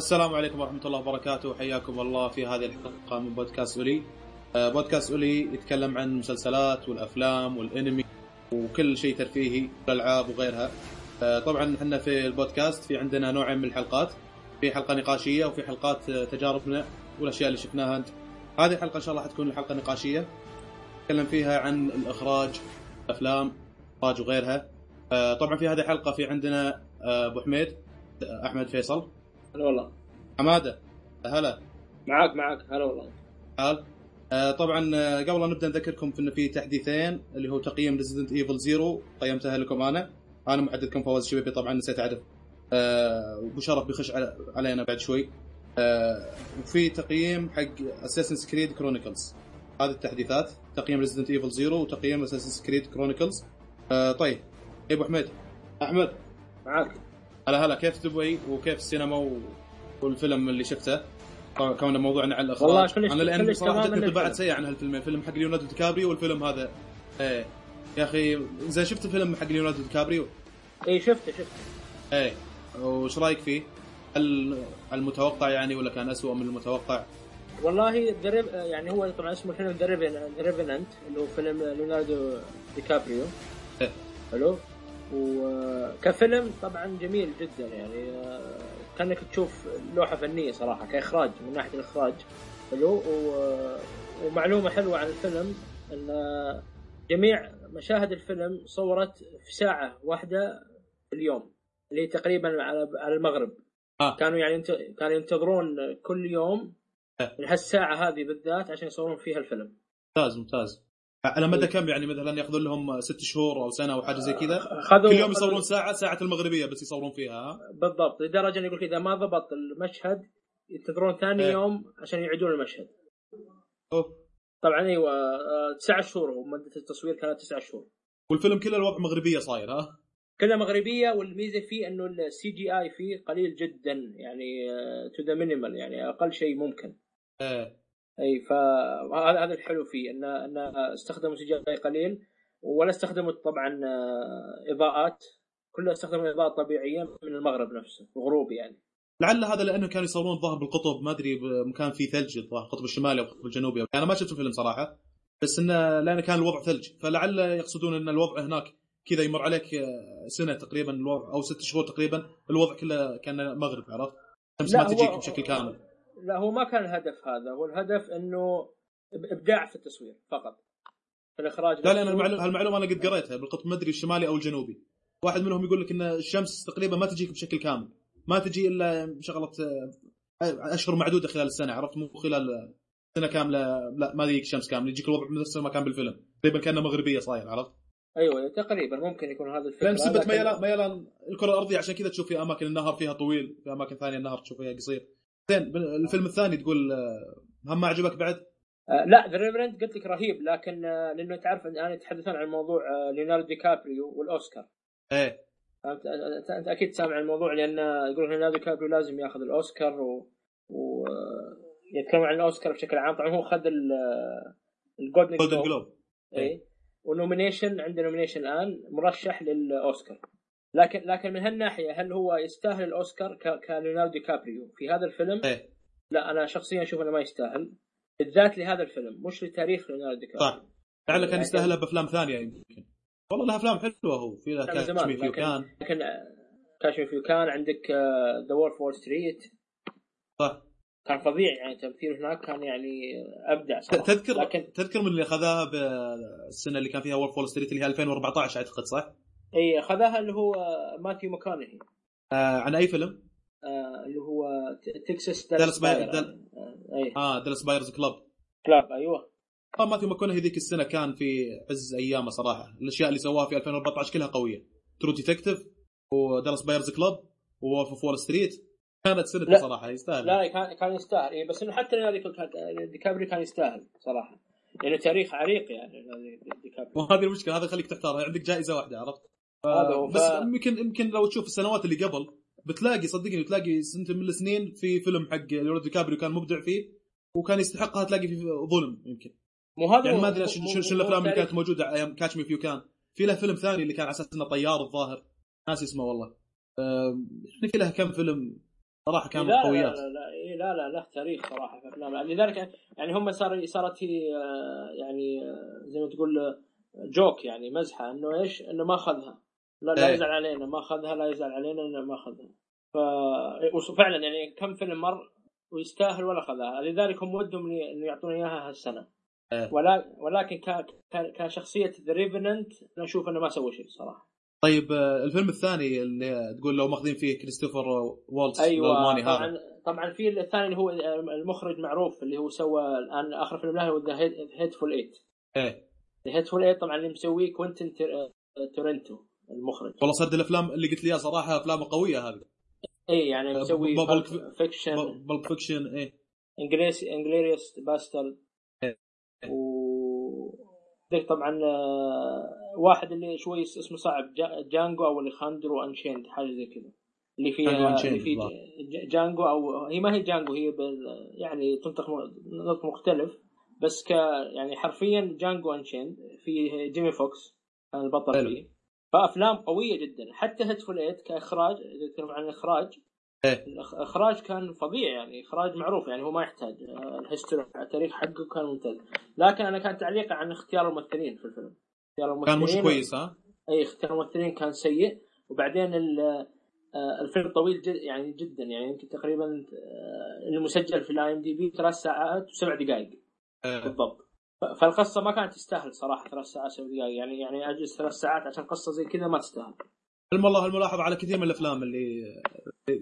السلام عليكم ورحمة الله وبركاته. حياكم الله في هذه الحلقة من بودكاست أولي. آه، بودكاست أولي يتكلم عن المسلسلات والأفلام والأنمي وكل شيء ترفيهي الألعاب وغيرها. آه، طبعا إحنا في البودكاست في عندنا نوعين من الحلقات. في حلقة نقاشية وفي حلقات آه، تجاربنا والأشياء اللي شفناها أنت. هذه الحلقة إن شاء الله حتكون الحلقة نقاشية. نتكلم فيها عن الإخراج الأفلام إخراج وغيرها. طبعا في هذه الحلقة في عندنا أبو حميد أحمد فيصل. هلا والله. حماده هلا. معاك معاك. هلا والله. حال آه طبعا آه، قبل لا نبدأ نذكركم في انه في تحديثين اللي هو تقييم Resident Evil Zero قيمتها لكم أنا. أنا محدثكم فواز الشبيبي طبعا نسيت أعرف آه وابو شرف بيخش علينا بعد شوي. آه وفي تقييم حق Assassin's Creed Chronicles هذه التحديثات تقييم Resident Evil Zero وتقييم Assassin's Creed Chronicles آه طيب. إيه أبو حميد أحمد. معاك. هلا هلا. كيف دبي وكيف السينما؟ و... والفيلم اللي شفته طبعا كون موضوعنا عن الأخراج والله كلش- أنا لأن صراحة جتني انطباعات الفيلم. سيئه عن هالفيلمين فيلم حق ليوناردو دي كابريو والفيلم هذا إيه يا أخي زين شفت الفيلم حق ليوناردو دي كابريو اي شفته شفته إيه وش رأيك فيه؟ هل المتوقع يعني ولا كان أسوأ من المتوقع؟ والله the rev يعني هو طبعا اسمه الفيلم The Revenant اللي هو فيلم ليوناردو دي كابريو إيه. حلو وكفيلم طبعا جميل جدا يعني آه، كأنك تشوف لوحة فنية صراحة كإخراج من ناحية الإخراج حلو و- ومعلومة حلوة عن الفيلم إن جميع مشاهد الفيلم صورت في ساعة واحدة في اليوم اللي تقريبا على المغرب آه. كانوا يعني كانوا ينتظرون كل يوم إيه. هالساعة هذه بالذات عشان يصورون فيها الفيلم ممتاز ممتاز على مدى كم يعني مثلا ياخذون لهم ست شهور أو سنة أو حاجة زي كذا كل يوم يصورون ساعه ساعة المغربية بس يصورون فيها ها؟ بالضبط لدرجة انه يقول اذا ما ضبط المشهد ينتظرون ثاني إيه. يوم عشان يعيدون المشهد أوه. طبعا أيوه آه، تسع شهور هو مدة التصوير كانت تسع شهور والفيلم كله الوضع مغربية صاير ها؟ كلها مغربية والميزة فيه إنه ال CGI فيه قليل جدا يعني to the minimal يعني أقل شيء ممكن إيه أي فهذا هذا الحلو فيه إن إن استخدموا C قليل ولا استخدموا طبعا آه، إضاءات كلها استخدموا اضاءات طبيعية من المغرب نفسه الغروب يعني لعل هذا لأنه كانوا يصورون الظاهر بالقطب ما أدري بمكان فيه ثلج الظاهر القطب الشمالي أو القطب الجنوبي أنا ما شفت الفيلم صراحة بس إنه لأنه كان الوضع ثلج فلعل يقصدون إن الوضع هناك كذا يمر عليك آه، سنة تقريبا الوضع أو ست شهور تقريبا الوضع كله كان مغرب عرفت؟ الشمس ما تجيك بشكل كامل لا هو ما كان الهدف هذا. هو الهدف إنه إبداع في التصوير فقط. في الإخراج لا لأن نفسه. المعلومه هالمعلومة أنا قد قريتها بالقطب ما ادري الشمالي أو الجنوبي. واحد منهم يقول لك إن الشمس تقريبا ما تجيك بشكل كامل. ما تجي إلا شغلة آه، أشهر معدودة خلال السنة عرفت؟ مو خلال سنة كاملة لا ما يجيك شمس كامل يجيك الوضع نفس ما كان بالفيلم. تقريبا كانه مغربية صاير عرفت؟ أيوه تقريبا ممكن يكون هذا الفكرة. لأن ميلان ميلان الكرة الأرضية؟ عشان كذا تشوف في أماكن النهر فيها طويل في أماكن ثانية النهر تشوف فيها قصير. زين الفيلم الثاني تقول آه، هم ما عجبك بعد؟ آه لا The Revenant قلت لك رهيب لكن آه لأنه تعرف إن الان يتحدثون عن موضوع ليوناردو دي كابريو والأوسكار. إيه. فهمت أنت أكيد سامع الموضوع لأن يقولون ليوناردو دي كابريو لازم ياخذ الأوسكار و, و... يتكلمون عن الأوسكار بشكل عام. طبعا هو خذ ال Golden Golden Globe اي و nomination عنده nomination الآن مرشح للأوسكار. لكن لكن من هالناحية هل هو يستاهل الأوسكار ك- كليوناردو دي كابريو في هذا الفيلم؟ إيه. لا أنا شخصيا أشوف إنه ما يستاهل بالذات لهذا الفيلم مش لتاريخ ليوناردو دي كابريو. صح. لعله كان لكن- يستاهلها بأفلام ثانية يمكن. والله لها أفلام حلوة هو. في زمان، Catch Me If You Can. لكن Catch Me If You Can عندك The Wolf Wall Street صح. كان فظيع يعني تمثيله هناك كان يعني أبدع صراحة. تذكر لكن تذكر من اللي أخذها بالسنة اللي كان فيها Wolf Wall Street اللي هي 2014 أعتقد صح؟ إي أخذها اللي هو ماثيو ماكونهي. آه عن أي فيلم؟ آه اللي هو تكساس دالاس دالاس Buyer- Buyer دال- آه، آه Dallas Buyers Club Club أيوه. آه ماثيو ماكونهي ذيك السنة كان في عز أيامه صراحة. الأشياء اللي سواها في 2014 كلها قوية. True Detective و Dallas Buyers Club Wolf of Wall Street كانت سنته. صراحة يستاهل. لا كان كان يستاهل. إيه بس إنه حتى ديكابري كان يستاهل صراحة. لأنه تاريخ عريق يعني ديكابري وهذه المشكلة هذا يخليك تحتار عندك جائزة واحدة عرفت؟ بس ف- يمكن يمكن لو تشوف السنوات اللي قبل بتلاقي صدقني بتلاقي سنه من السنين في فيلم حق ليوناردو كابريو كان مبدع فيه وكان يستحقها تلاقي فيه ظلم يمكن. مو هذا يعني ما أدري مو الأفلام اللي كانت موجودة أيام Catch Me If You Can في له فيلم ثاني اللي كان على أساس إنه طيار الظاهر. ناسي اسمه والله. في له كم فيلم صراحة كانوا لا لا قويات. لا لا, إيه لا لا له تاريخ صراحة في أفلام. لذلك يعني هم صار صارت هي آه، يعني آه، زي ما تقول آه، جوك يعني مزحة إنه إيش؟ إنه ما أخذها. لا لا إيه. يزعل علينا ما أخذها لا يزعل علينا إنه ما أخذها. ف وفعلا يعني كم فيلم مر ويستاهل ولا أخذها. لذلك هم ودهم إنه يعطونا إياها هالسنة. إيه. ولا ولكن ك... ك... كشخصية The Revenant أنا أشوف إنه ما سوى شيء صراحة. طيب آه، الفيلم الثاني اللي تقول لو ماخذين فيه كريستوفر والتس أيوه الالماني طبعا هذا. طبعا في الثاني اللي هو المخرج معروف اللي هو سوى الآن آخر فيلم له هو The Hateful Eight إيه. The Hateful Eight طبعا اللي مسويه كوينتن تر- تارانتينو. المخرج. والله صد الأفلام اللي قلت لي صراحة أفلام قوية هذه. اي يعني مسوي ب- Pulp Pulp- Fiction Pulp Fiction إيه. Inglourious Inglourious Basterds إيه. و ذيك طبعا آه، واحد اللي شوي اسمه صعب جا- جانجو أو اليخاندرو Unchained حاجة زي كذا. اللي فيها اللي في جانجو أو هي ما هي جانجو هي يعني تنطق نطق مختلف. بس ك يعني حرفيا جانجو Unchained في جيمي فوكس كان البطل. فيه. فأفلام قوية جدا. حتى Hateful Eight كإخراج اذا نتكلم عن الإخراج. إيه. الاخراج كان فظيع يعني إخراج معروف يعني هو ما يحتاج. آه، ال history التاريخ حقه كان ممتاز. لكن أنا كان تعليقي عن اختيار الممثلين في الفيلم. اختيار كان الممثلين مش كويس ها؟ اي اختيار الممثلين كان سيء. وبعدين آه، الفيلم طويل جد يعني جدا. يعني يمكن تقريبا آه، المسجل في ال IMDb ثلاث ساعات وسبع دقائق. إيه. بالضبط. فالقصة ما كانت تستاهل صراحة ثلاث ساعات سبع دقائق. يعني يعني أجلس ثلاث ساعات عشان قصة زي كذا ما تستاهل. علم الله الملاحظة على كثير من الأفلام اللي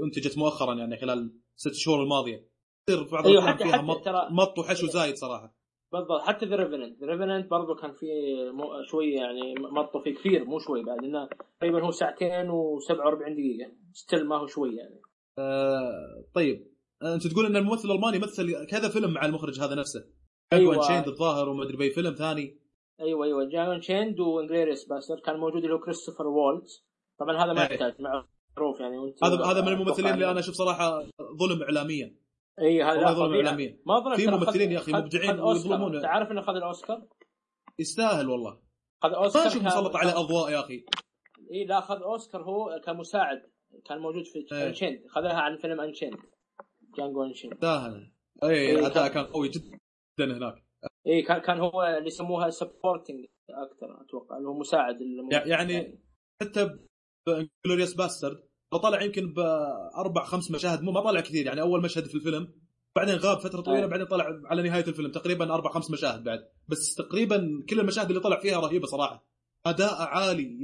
أنتجت مؤخرا يعني خلال ست شهور الماضية. تصير بعض الأفلام حتى- فيها حتى مط, ترى- مط وحشو زايد صراحة. بالضبط. حتى The Revenant The Revenant برضه كان في مو شوي يعني مطوا فيه كثير مو شوي بعد إنه تقريبا هو ساعتين و47 دقيقة. still ما هو شوي يعني. آه طيب. آه، أنت تقول إن الممثل الألماني مثل كذا فيلم مع المخرج هذا نفسه. أيوه. Unchained الظاهر وما أدري بأي فيلم ثاني. أيوه أيوه. جانجو Unchained و Inglourious Basterds كان موجود اللي هو كريستوفر والتز طبعا هذا ما إيه. يحتاج معروف يعني. وإنت هذا هذا من الممثلين اللي أنا أشوف صراحة ظلم اعلاميا. اي هذا ظلم. اعلاميا. ما ظلم في ممثلين يا خذ- مبدعين. ويظلمون. انت عارف إنه خذ الأوسكار؟ يستاهل والله. خذ أوسكار ما أشوف مسلط عليه أضواء يا أخي. اي لا خذ أوسكار هو كمساعد. كان موجود في. Unchained خذها عن فيلم Unchained جانجو Unchained يستاهل. اي إيه، أداء كان قوي جدا. هناك اي كان كان هو اللي يسموها supporting actor أتوقع اللي هو مساعد الممثل. يع- يعني حتى ب Inglourious Basterds طلع يمكن باربع خمس مشاهد مو ما طلع كثير يعني أول مشهد في الفيلم بعدين غاب فترة طويلة أي. بعدين طلع على نهاية الفيلم تقريبا أربع خمس مشاهد بعد بس تقريبا كل المشاهد اللي طلع فيها رهيبة صراحة أداء عالي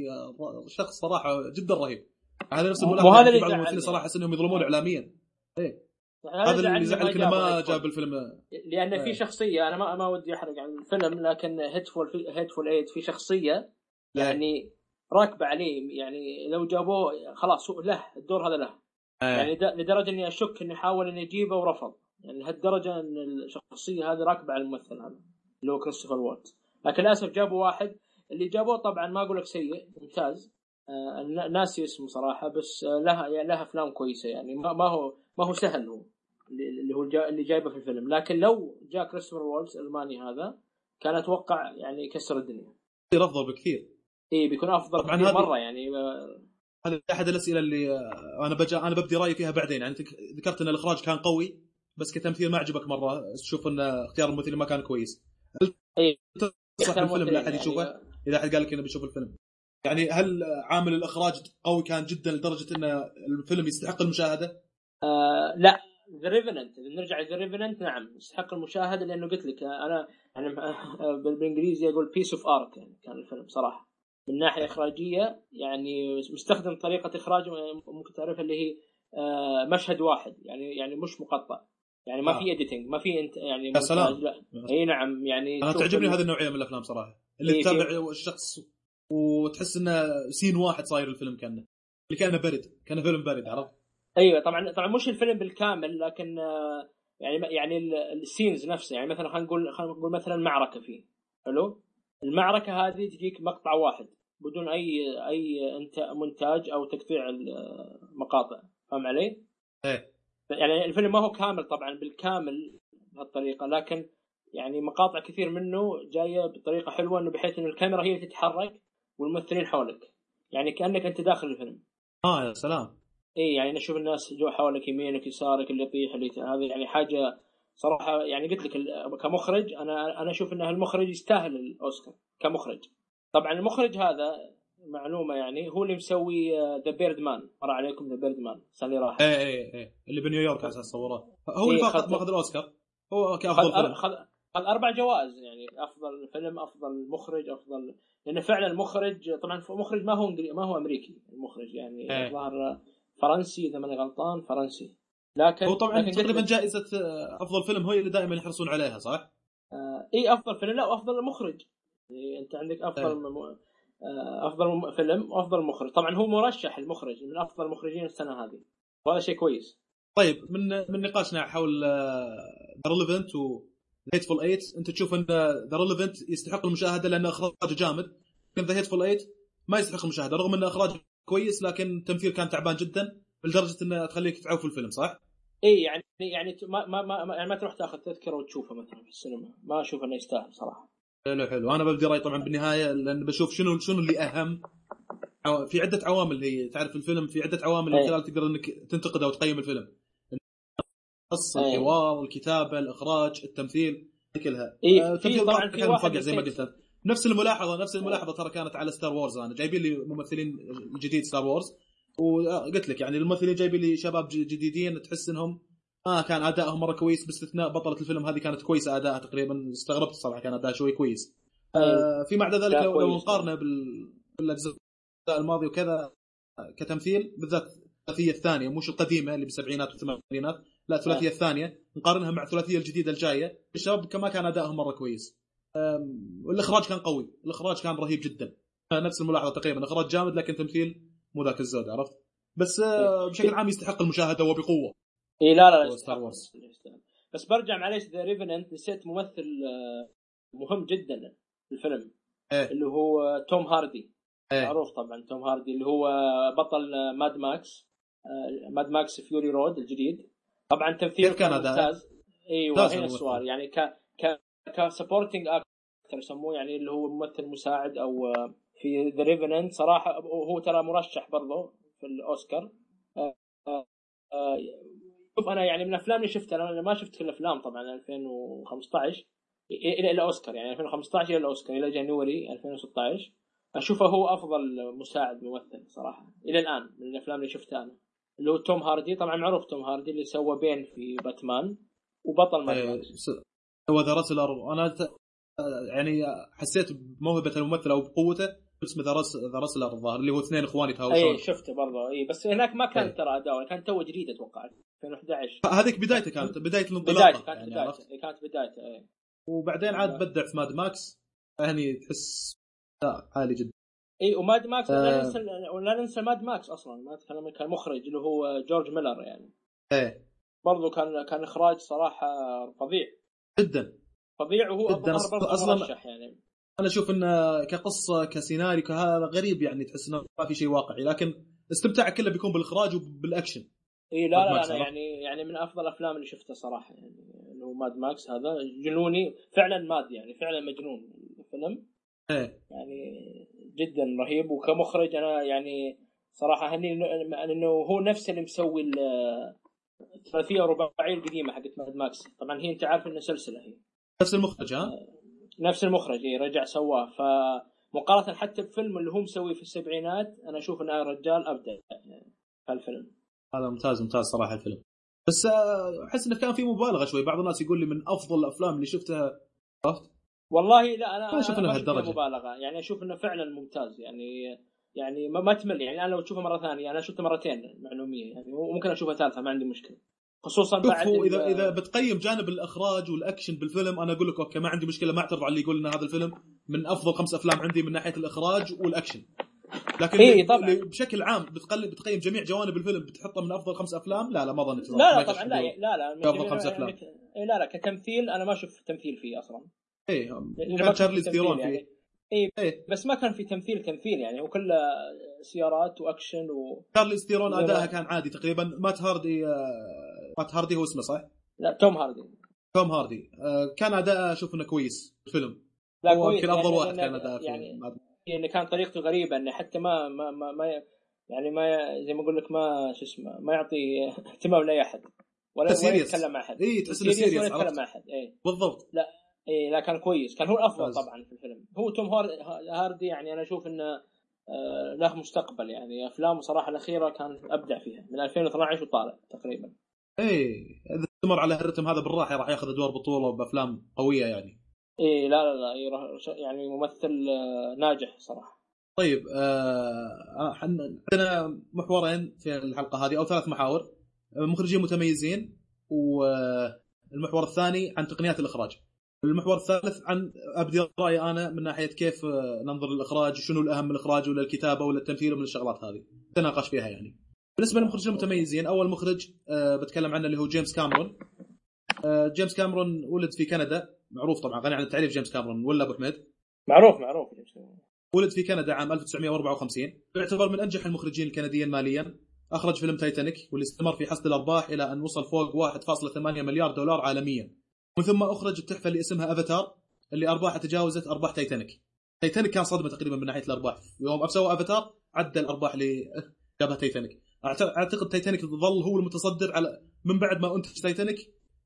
شخص صراحة جدا رهيب هذا نفس مو الملاحظة يعني بعض الممثلين. صراحة أحس إنهم يظلمون اعلاميا هذا هذا اللي يزعلك إنه ما جاب الفيلم. لأن في إيه. شخصية أنا ما ما ودي أحرق عن الفيلم لكن هيتفول هيتفول ايت في شخصية يعني راكبة عليه يعني لو جابوه خلاص له الدور هذا له. يعني د- لدرجة إني أشك إني حاول إني أجيبه ورفض. يعني لهالدرجة إن الشخصية هذه راكبة على الممثل هذا اللي هو كريستوفر وولت لكن للأسف جابوا واحد. اللي جابوه طبعا ما أقول لك سيء ممتاز. آه نا- ناسي اسمه صراحة بس آه لها يعني لها أفلام كويسة يعني ما هو ما هو سهل هو. اللي هو جا اللي جايبه في الفيلم. لكن لو جاء كريستوفر وولت الألماني هذا كان أتوقع يعني يكسر الدنيا. كثير أفضل بكثير. إي بيكون أفضل طبعاً هذه- مرة يعني آه، هذه أحد الأسئلة اللي آه، أنا بجا أنا ببدي رأيي فيها بعدين. يعني ذكرت إن الإخراج كان قوي بس كتمثيل ما عجبك مرة. تشوف إن اختيار الممثلين ما كان كويس. إيه. تنصح بالفيلم؟ لا أحد يعني يشوفه إذا أحد قال لك إنه بيشوف الفيلم. يعني هل عامل الإخراج قوي كان جدا لدرجة إن الفيلم يستحق المشاهدة؟ آه لا. The Revenant إذا نرجع ل The Revenant نعم يستحق المشاهدة لأنه قلت لك أنا يعني بال- بالإنجليزي أقول piece of art يعني كان الفيلم صراحة من ناحية إخراجية يعني مستخدم طريقة اخراج ممكن تعرفها اللي هي آه مشهد واحد يعني يعني مش مقطع يعني ما آه. في editing ما في انت يعني يا سلام. إي نعم يعني أنا تعجبني هذه النوعية من الأفلام صراحة اللي تتابع الشخص وتحس إنه scene واحد صاير الفيلم كأنه اللي كأنه Bird كأنه فيلم Bird عرفت؟ أيوه طبعا طبعا مش الفيلم بالكامل لكن آه، يعني يعني ال- ال scenes نفسه يعني مثلا خلينا نقول خلينا نقول مثلا معركه فيه. حلو؟ المعركة هذه تجيك مقطع واحد بدون أي أي انت مونتاج أو تقطيع المقاطع. فاهم علي؟ إيه. يعني الفيلم ما هو كامل طبعا بالكامل بهالطريقة لكن يعني مقاطع كثير منه جاية بطريقة حلوة إنه بحيث إنه الكاميرا هي اللي تتحرك والممثلين حولك. يعني كأنك أنت داخل الفيلم. آه يا سلام. اي يعني نشوف الناس جو حولك يمينك يسارك اللي يطيح اللي هذا يعني حاجة صراحة يعني قلت لك كمخرج أنا أنا أشوف إن المخرج يستاهل الأوسكار كمخرج. طبعا المخرج هذا معلومة يعني هو اللي مسوي The Birdman مر عليكم The Birdman اللي راحت إيه إيه إيه اللي بنيويورك على أساس صوره هو اللي فقط ماخذ الأوسكار؟ هو كافضل فيلم. خذ أربع جوائز يعني أفضل فيلم أفضل مخرج أفضل لأنه فعلا المخرج طبعا المخرج ما هو ما هو أمريكي المخرج يعني الظاهر فرنسي إذا ماني غلطان فرنسي. لكن هو طبعا تقريبا جائزة أفضل فيلم هي اللي دائما يحرصون عليها صح؟ آه إي أفضل فيلم. لا وافضل مخرج. يعني أنت عندك أفضل آه. أفضل فيلم وأفضل مخرج. طبعا هو مرشح المخرج من أفضل المخرجين السنة هذه. وهذا شيء كويس. طيب من من نقاشنا حول The Revenant و Hateful 8 أنت تشوف أن The Revenant يستحق المشاهدة لأن اخراجه جامد. لكن The Hateful 8 ما يستحق المشاهدة رغم أن اخراجه كويس لكن التمثيل كان تعبان جدا لدرجة إنه تخليك تعوف الفيلم صح؟ اي يعني يعني ما ما ما, يعني ما تروح تاخذ تذكرة وتشوفه مثلا في السينما. ما أشوف إنه يستاهل صراحة. حلو حلو. أنا ببدي راي طبعا بالنهاية لأن بشوف شنو شنو اللي أهم. في عدة عوامل هي تعرف الفيلم في عدة عوامل من خلال تقدر إنك تنتقد أو تقيم الفيلم. القصة الحوار الكتابة الإخراج التمثيل كلها. إيه التمثيل طبعا كان مفقع زي ما قلت. نفس الملاحظة نفس الملاحظة ترى كانت على Star Wars أنا. جايبين لي ممثلين جديد Star Wars وقلت لك يعني الممثلين جايبين لي شباب جديدين تحس إنهم ما آه كان أدائهم مرة كويس باستثناء بطلة الفيلم هذه كانت كويسة ادائها تقريبا. استغربت الصراحه كان أداء شوي كويس. آه في بعد ذلك لو, لو نقارنه بالأجزاء الماضية وكذا كتمثيل بالذات الثلاثية الثانية مش القديمة اللي بالسبعينات والثمانينات لا الثلاثية الثانية نقارنها مع الثلاثية الجديدة الجاية. الشباب كما كان أدائهم مرة كويس. والاخراج كان قوي. الإخراج كان رهيب جدا. نفس الملاحظة تقريبا. إخراج جامد لكن تمثيل مو ذاك الزود عرفت؟ بس آه، بشكل عام يستحق المشاهدة وبقوة. اي لا لا, لا Star Wars بس برجع معليش The Revenant نسيت ممثل آه، مهم جدا في الفيلم. إيه؟ اللي هو توم هاردي. إيه؟ معروف طبعا توم هاردي. اللي هو بطل Mad Max Mad Max Fury Road الجديد. طبعا تمثيل كان ممتاز. أيوه هنا السؤال يعني ك ك ك supporting actor يسموه يعني اللي هو ممثل مساعد أو آه، في The Revenant صراحة هو ترى مرشح برضه في الأوسكار. آه، آه، شوف أنا يعني من الافلام اللي شفتها أنا ما شفت كل الأفلام طبعا 2015 إلى إلى اوسكار يعني 2015 إلى الأوسكار إلى January 2016 أشوفه هو أفضل مساعد ممثل صراحة إلى الآن من الأفلام اللي شفتها أنا. اللي هو توم هاردي طبعا معروف توم هاردي اللي سوى بين في باتمان وبطل ماد هو ذا راسلر أنا يعني حسيت بموهبة الممثل أو بقوته اسمه ذا ذا راسلر الظاهر اللي هو اثنين اخوان يتهاوشون اي شفته برضه. اي بس هناك ما كان ترى أداء. كان تو جديد أتوقع 2011 هذيك بدايته كانت بداية الانطلاقه بدايته كانت يعني بدايته. كانت بدايته اي وبعدين عاد بدع في ماد ماكس. هني تحس لا عالي جدا. اي و Mad Max آه. لا ننسى لا ننسى Mad Max أصلا. ما أتكلم كان مخرج اللي هو جورج ميلر يعني. إيه. برضو كان كان إخراج صراحة فظيع. جدا. فظيع وهو جدا. أصلا يعني. أنا أشوف انه كقصة كسيناريو كهذا غريب يعني تحس إنه ما في شيء واقعي. لكن استمتاعك كله بيكون بالإخراج وبالأكشن. إي لا لا, لا يعني يعني من أفضل الافلام اللي شفتها صراحة يعني اللي هو Mad Max هذا. جنوني فعلا mad يعني فعلا مجنون الفيلم. إيه. يعني جدا رهيب. وكمخرج أنا يعني صراحة هني إنه هو نفسه اللي مسوي الثلاثيه الرباعيه القديمه حقت ماد ماكس. طبعا هي انت عارف انها سلسلة هي. نفس المخرج ها؟ نفس المخرج اي رجع سواه. فمقارنة حتى بفيلم اللي هو مسويه في السبعينات أنا أشوف انه رجال أبدع يعني في الفيلم هذا ممتاز ممتاز صراحة الفيلم. بس آه، أحس إنه كان في مبالغة شوي. بعض الناس يقول لي من أفضل الأفلام اللي شفتها عرفت؟ والله لا أنا ما أشوف انه مبالغة. يعني أشوف إنه فعلا ممتاز. يعني يعني ما تمل يعني أنا لو تشوفه مرة ثانية أنا شفته مرتين معلومية يعني وممكن أشوفها ثالثة ما عندي مشكلة. خصوصا بعد اذا إذا بتقيم جانب الإخراج والأكشن بالفيلم أنا أقول لك okay ما عندي مشكلة ما أعترض على اللي يقول ان هذا الفيلم. من أفضل خمس أفلام عندي من ناحية الإخراج والأكشن. لكن إيه طبعا. بشكل عام بتقلب بتقيم جميع جوانب الفيلم بتحطه من أفضل خمس أفلام؟ لا لا ما ظنيت. لا لا طبعا لا لا لا أفضل خمس أفلام. إيه لا لا كتمثيل أنا ما أشوف تمثيل فيه أصلا. إيه كان تشارليز ثيرون يعني. فيه. اي إيه. بس ما كان في تمثيل تمثيل يعني هو كله سيارات وأكشن و تشارليز ثيرون ادائها كان عادي تقريبا. مات هاردي آه، مات هاردي هو اسمه صح؟ لا توم هاردي. توم هاردي. آه، كان اداءه أشوف إنه كويس في الفيلم. لا كويس يمكن افضل يعني واحد كان اداءه يعني يعني كان طريقته غريبة انه حتى ما ما ما, ما يعني ما زي ما أقول لك ما شو اسمه ما يعطي اهتمام لأي أحد ولا ولا. يتكلم مع أحد. اي تحس إنه serious ولا يتكلم مع أحد اي بالضبط. اي لا كان كويس. كان هو الأفضل. طبعا في الفيلم. هو توم هار- هاردي يعني أنا أشوف إنه آه، له مستقبل. يعني أفلامه صراحة الأخيرة كان أبدع فيها. من 2012 وطالع تقريبا. اي إذا استمر على الرتم هذا بالراحة راح ياخذ أدوار بطولة بأفلام قوية يعني. اي لا لا لا يعني ممثل آه، ناجح صراحة. طيب آه حن- عندنا محورين في الحلقة هذه أو ثلاث محاور. آه، مخرجين متميزين والمحور الثاني عن تقنيات الإخراج. المحور الثالث عن أبدي رأيي أنا من ناحية كيف آه، ننظر للإخراج وشنو الأهم من الإخراج ولا الكتابة ولا التمثيل ومن الشغلات هذه. نتناقش فيها يعني. بالنسبة للمخرجين المتميزين أول مخرج آه بتكلم عنه اللي هو جيمس كاميرون. آه جيمس كاميرون ولد في كندا معروف طبعا غني عن التعريف جيمس كاميرون ولا أبو حميد؟ معروف معروف. ولد في كندا عام 1954 يعتبر من أنجح المخرجين الكنديين ماليا. أخرج فيلم تايتانيك واللي استمر في حصد الأرباح إلى أن وصل فوق 1.8 مليار دولار عالميا. ومن ثم أخرج التحفة اللي اسمها افاتار اللي أرباحها تجاوزت أرباح Titanic Titanic كان صدمة تقريبا من ناحية الأرباح. يوم سوى افاتار عدى الأرباح اللي جابها تايتانيك أعتقد تايتانيك ظل هو المتصدر على من بعد ما أنتج تايتانيك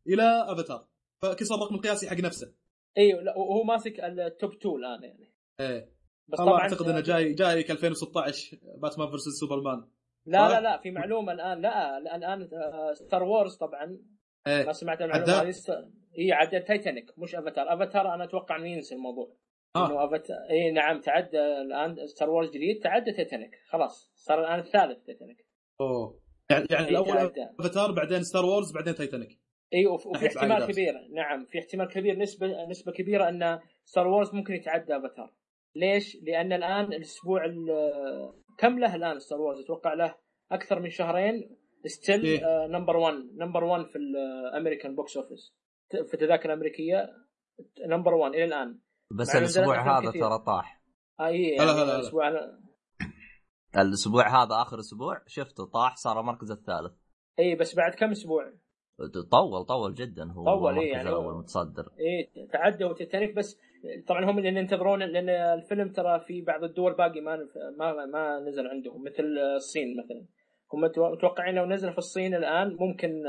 إلى افاتار فكسر الرقم القياسي حق نفسه. اي لا وهو ماسك ال top 2 الآن يعني. إيه. بس طبعا أعتقد إنه جاي جايك 2016 باتمان versus سوبرمان لا؟ لا لا في معلومة الآن. لا لا، الآن آه، Star Wars طبعا. إيه. ما سمعت المعلومة؟ هذه هي عدى تايتانيك مش افاتار افاتار أنا أتوقع إنه ينسى الموضوع. آه. إنه افاتار إي نعم تعدى الآن Star Wars جديد تعدى تايتانيك خلاص صار الآن الثالث تايتانيك أوه. يعني, يعني الأول تعدى. افاتار بعدين Star Wars بعدين تايتانيك إي وف- وفي احتمال. كبير. نعم في احتمال كبير نسبه نسبة كبيرة إن Star Wars ممكن يتعدى افاتار ليش؟ لأن الآن الأسبوع ال- كم له الآن Star Wars أتوقع له أكثر من شهرين. still. number 1 number 1 في ال American box office في التذاكر الأمريكية number 1 إلى الآن. بس مع إنه الأسبوع نزلت أفلام هذا. ترى طاح. آه اي يعني هلا هلا. الأسبوع أنا... الأسبوع هذا آخر أسبوع شفته طاح صار المركز الثالث. اي بس بعد كم أسبوع؟ طول طول جدا. هو طول، إيه، المركز يعني الأول هو- متصدر. إيه تعدوا تيتانيك بس طبعا هم اللي ينتظرون لأن الفيلم ترى في بعض الدول باقي ما ما ما نزل عندهم مثل الصين مثلا. هم متو- متوقعين لو نزل في الصين الآن ممكن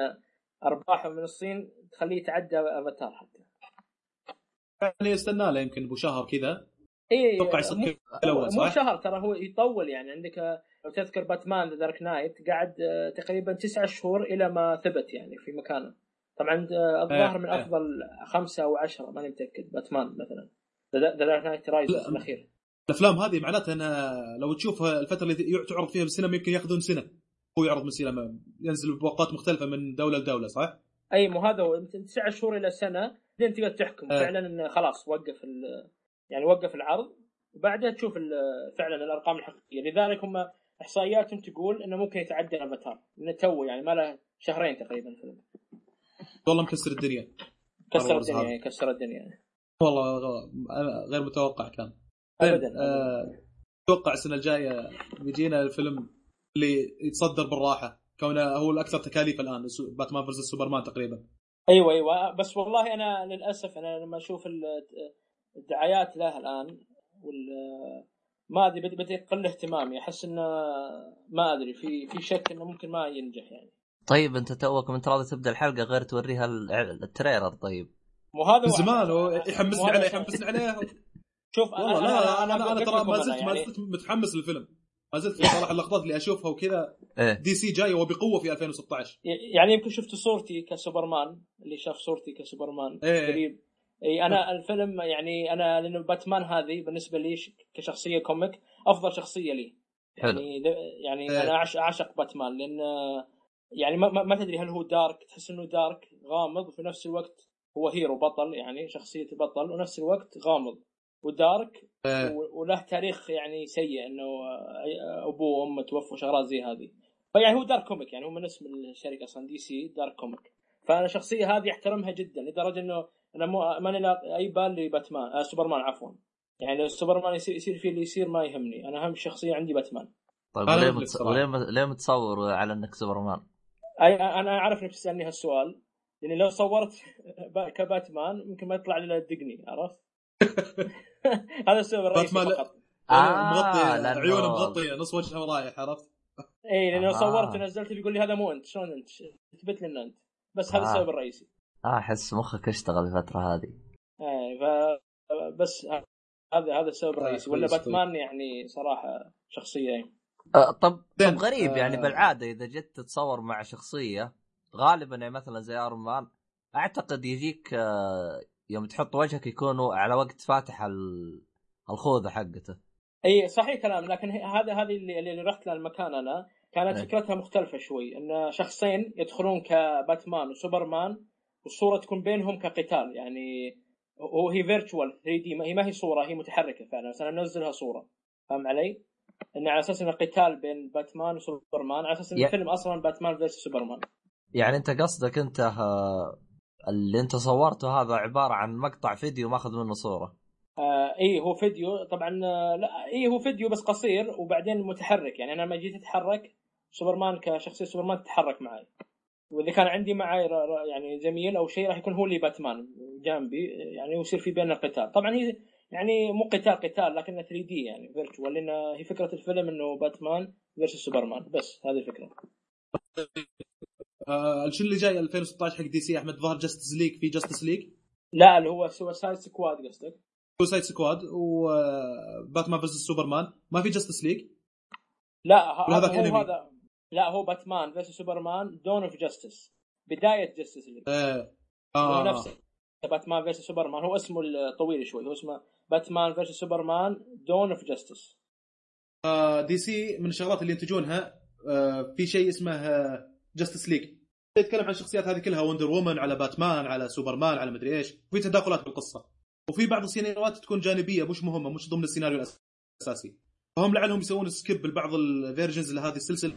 ارباحهم من الصين تخليه يتعدى افاتار حتى يعني يستنى له يمكن أبو شهر كذا. إي أتوقع يصير مو- الأول مو صح؟ شهر ترى هو يطول يعني. عندك آه، لو تذكر باتمان The Dark Knight قعد آه، تقريبا تسعة شهور إلى ما ثبت يعني في مكانه. طبعا آه، الظاهر من إيه. أفضل خمسة أو عشرة ماني متأكد باتمان مثلا. The Dark Knight Rises لا. الأخير. الأفلام هذه معناتها انها لو تشوفها الفترة اللي تعرض فيها بالسينما يمكن ياخذون سنة. هو يعرض السينما ينزل بوقات مختلفة من دولة لدولة صح؟ أي مو هذا هو. يمكن تسعة شهور إلى سنة بعدين تقدر تحكم. إيه. فعلا إنه خلاص وقف يعني وقف العرض. وبعدها تشوف فعلا الأرقام الحقيقية. لذلك هم إحصائياتهم تقول إنه ممكن يتعدى افاتار لأنه تو يعني ما له شهرين تقريبا الفيلم والله مكسر الدنيا. كسر الدنيا كسر الدنيا. والله غير متوقع كان. ابدا. آه، أتوقع السنة الجاية بيجينا الفيلم اللي يتصدر بالراحة. كونه هو الأكثر تكاليف الآن سو- باتمان versus سوبرمان تقريبا. أيوه أيوه. بس والله أنا للأسف أنا لما أشوف ال- الدعايات له الآن وال ما أدري بدي بدي يقل اهتمامي. أحس إنه ما أدري في في شك إنه ممكن ما ينجح يعني. طيب أنت توك منت راضي تبدأ الحلقة غير توريها ال- ال trailer طيب. مو هذا من زمان هو يحمسني عليه يحمسني عليه. شوف والله لا أنا أنا, قلت ترى ما أنا زلت ما يعني- زلت متحمس للفيلم. ما زلت صراحة اللقطات اللي أشوفها وكذا إيه DC جاية وبقوة في 2016 يعني يمكن شفت صورتي كسوبرمان اللي شاف صورتي كسوبرمان إيه. قريب إي أنا الفيلم يعني أنا لأنه باتمان هذه بالنسبة لي كشخصية comic أفضل شخصية لي حلو. يعني يعني إيه. أنا أعشق باتمان لأن يعني ما, ما, ما تدري هل هو dark تحس إنه dark غامض وفي نفس الوقت هو hero بطل يعني شخصية بطل ونفس الوقت غامض و dark. و- وله تاريخ يعني سيء إنه آه، أبوه وأمه توفوا شغلات زي هذه. فيعني هو dark comic يعني هو من اسم الشركة أصلا DC dark comic. فأنا الشخصيه هذه أحترمها جدا لدرجة إنه أنا مو ماني لاقي أي بال لباتمان آه سوبرمان عفوا. يعني لو سوبرمان يصير, يصير فيه اللي يصير ما يهمني. أنا أهم شخصية عندي باتمان. طيب وليه مثلك متص... وليه ليه متصور على إنك سوبرمان؟ أي أنا أعرف انك تسألني هالسؤال. لاني لو صورت با- كباتمان يمكن ما يطلع لي الا دقني عرفت؟ هذا السبب الرئيسي باتمان- فقط آه، مغطي لأنه- عيونه مغطية نص وجهه رايح عرفت؟ اي لأنه آه. صورت ونزلت بيقول لي هذا مو أنت شلون أنت؟ اثبت لي ان أنت بس هذا آه. السبب الرئيسي آه أحس مخك اشتغل الفترة هذه اي ف بس هذا هذا السبب الرئيسي ولا باتمان يعني صراحة شخصية يعني. آه طب طب غريب آه. يعني بالعادة إذا جيت تتصور مع شخصية غالبا يعني مثلا زي Iron Man أعتقد يجيك آه يوم تحط وجهك يكونوا على وقت فاتح ال- الخوذة حقته. إي صحيح كلام. لكن هذا هذه اللي, اللي رحت لها المكان أنا كانت إيه. فكرتها مختلفة شوي. إن شخصين يدخلون كباتمان وسوبرمان والصورة تكون بينهم كقتال. يعني هو هي virtual 3D ما هي ما هي صورة هي متحركة فعلا. بس أنا منزلها صورة. فاهم علي؟ إن على أساس انه قتال بين باتمان وسوبرمان على أساس إن يا- الفيلم أصلا باتمان versus سوبرمان. يعني أنت قصدك أنت آه اللي انت صورته هذا عبارة عن مقطع فيديو ماخذ منه صورة. آه اي هو فيديو. طبعا آه، لا اي هو فيديو بس قصير وبعدين متحرك. يعني أنا لما جيت أتحرك سوبرمان كشخصية سوبرمان تتحرك معي. وإذا كان عندي معي يعني زميل أو شيء راح يكون هو اللي باتمان جنبي. يعني ويصير في بيننا قتال. طبعا هي يعني مو قتال قتال لكنه 3D يعني virtual لأن هي فكرة الفيلم إنه باتمان versus سوبرمان. بس هذه الفكرة. آه شو اللي جاي 2016 حق DC أحمد؟ ظهر Justice League في Justice League لا اللي هو Suicide Squad قصدك. Suicide Squad وباتمان versus سوبرمان ما في Justice League لا هذا هو. هذا لا هو باتمان versus سوبرمان Dawn of Justice بداية Justice League آه. هو آه. نفسه باتمان versus سوبرمان هو اسمه الطويل شوي. هو اسمه باتمان versus سوبرمان Dawn of Justice آه DC من الشغلات اللي ينتجونها. آه في شيء اسمه Justice League يتكلم عن الشخصيات هذه كلها Wonder Woman على باتمان على سوبرمان على مدري إيش وفي تداخلات بالقصة وفي بعض السيناريوهات تكون جانبية مش مهمة مش ضمن السيناريو الأساسي. فهم لعلهم يسوون skip لبعض ال versions لهذه السلسلة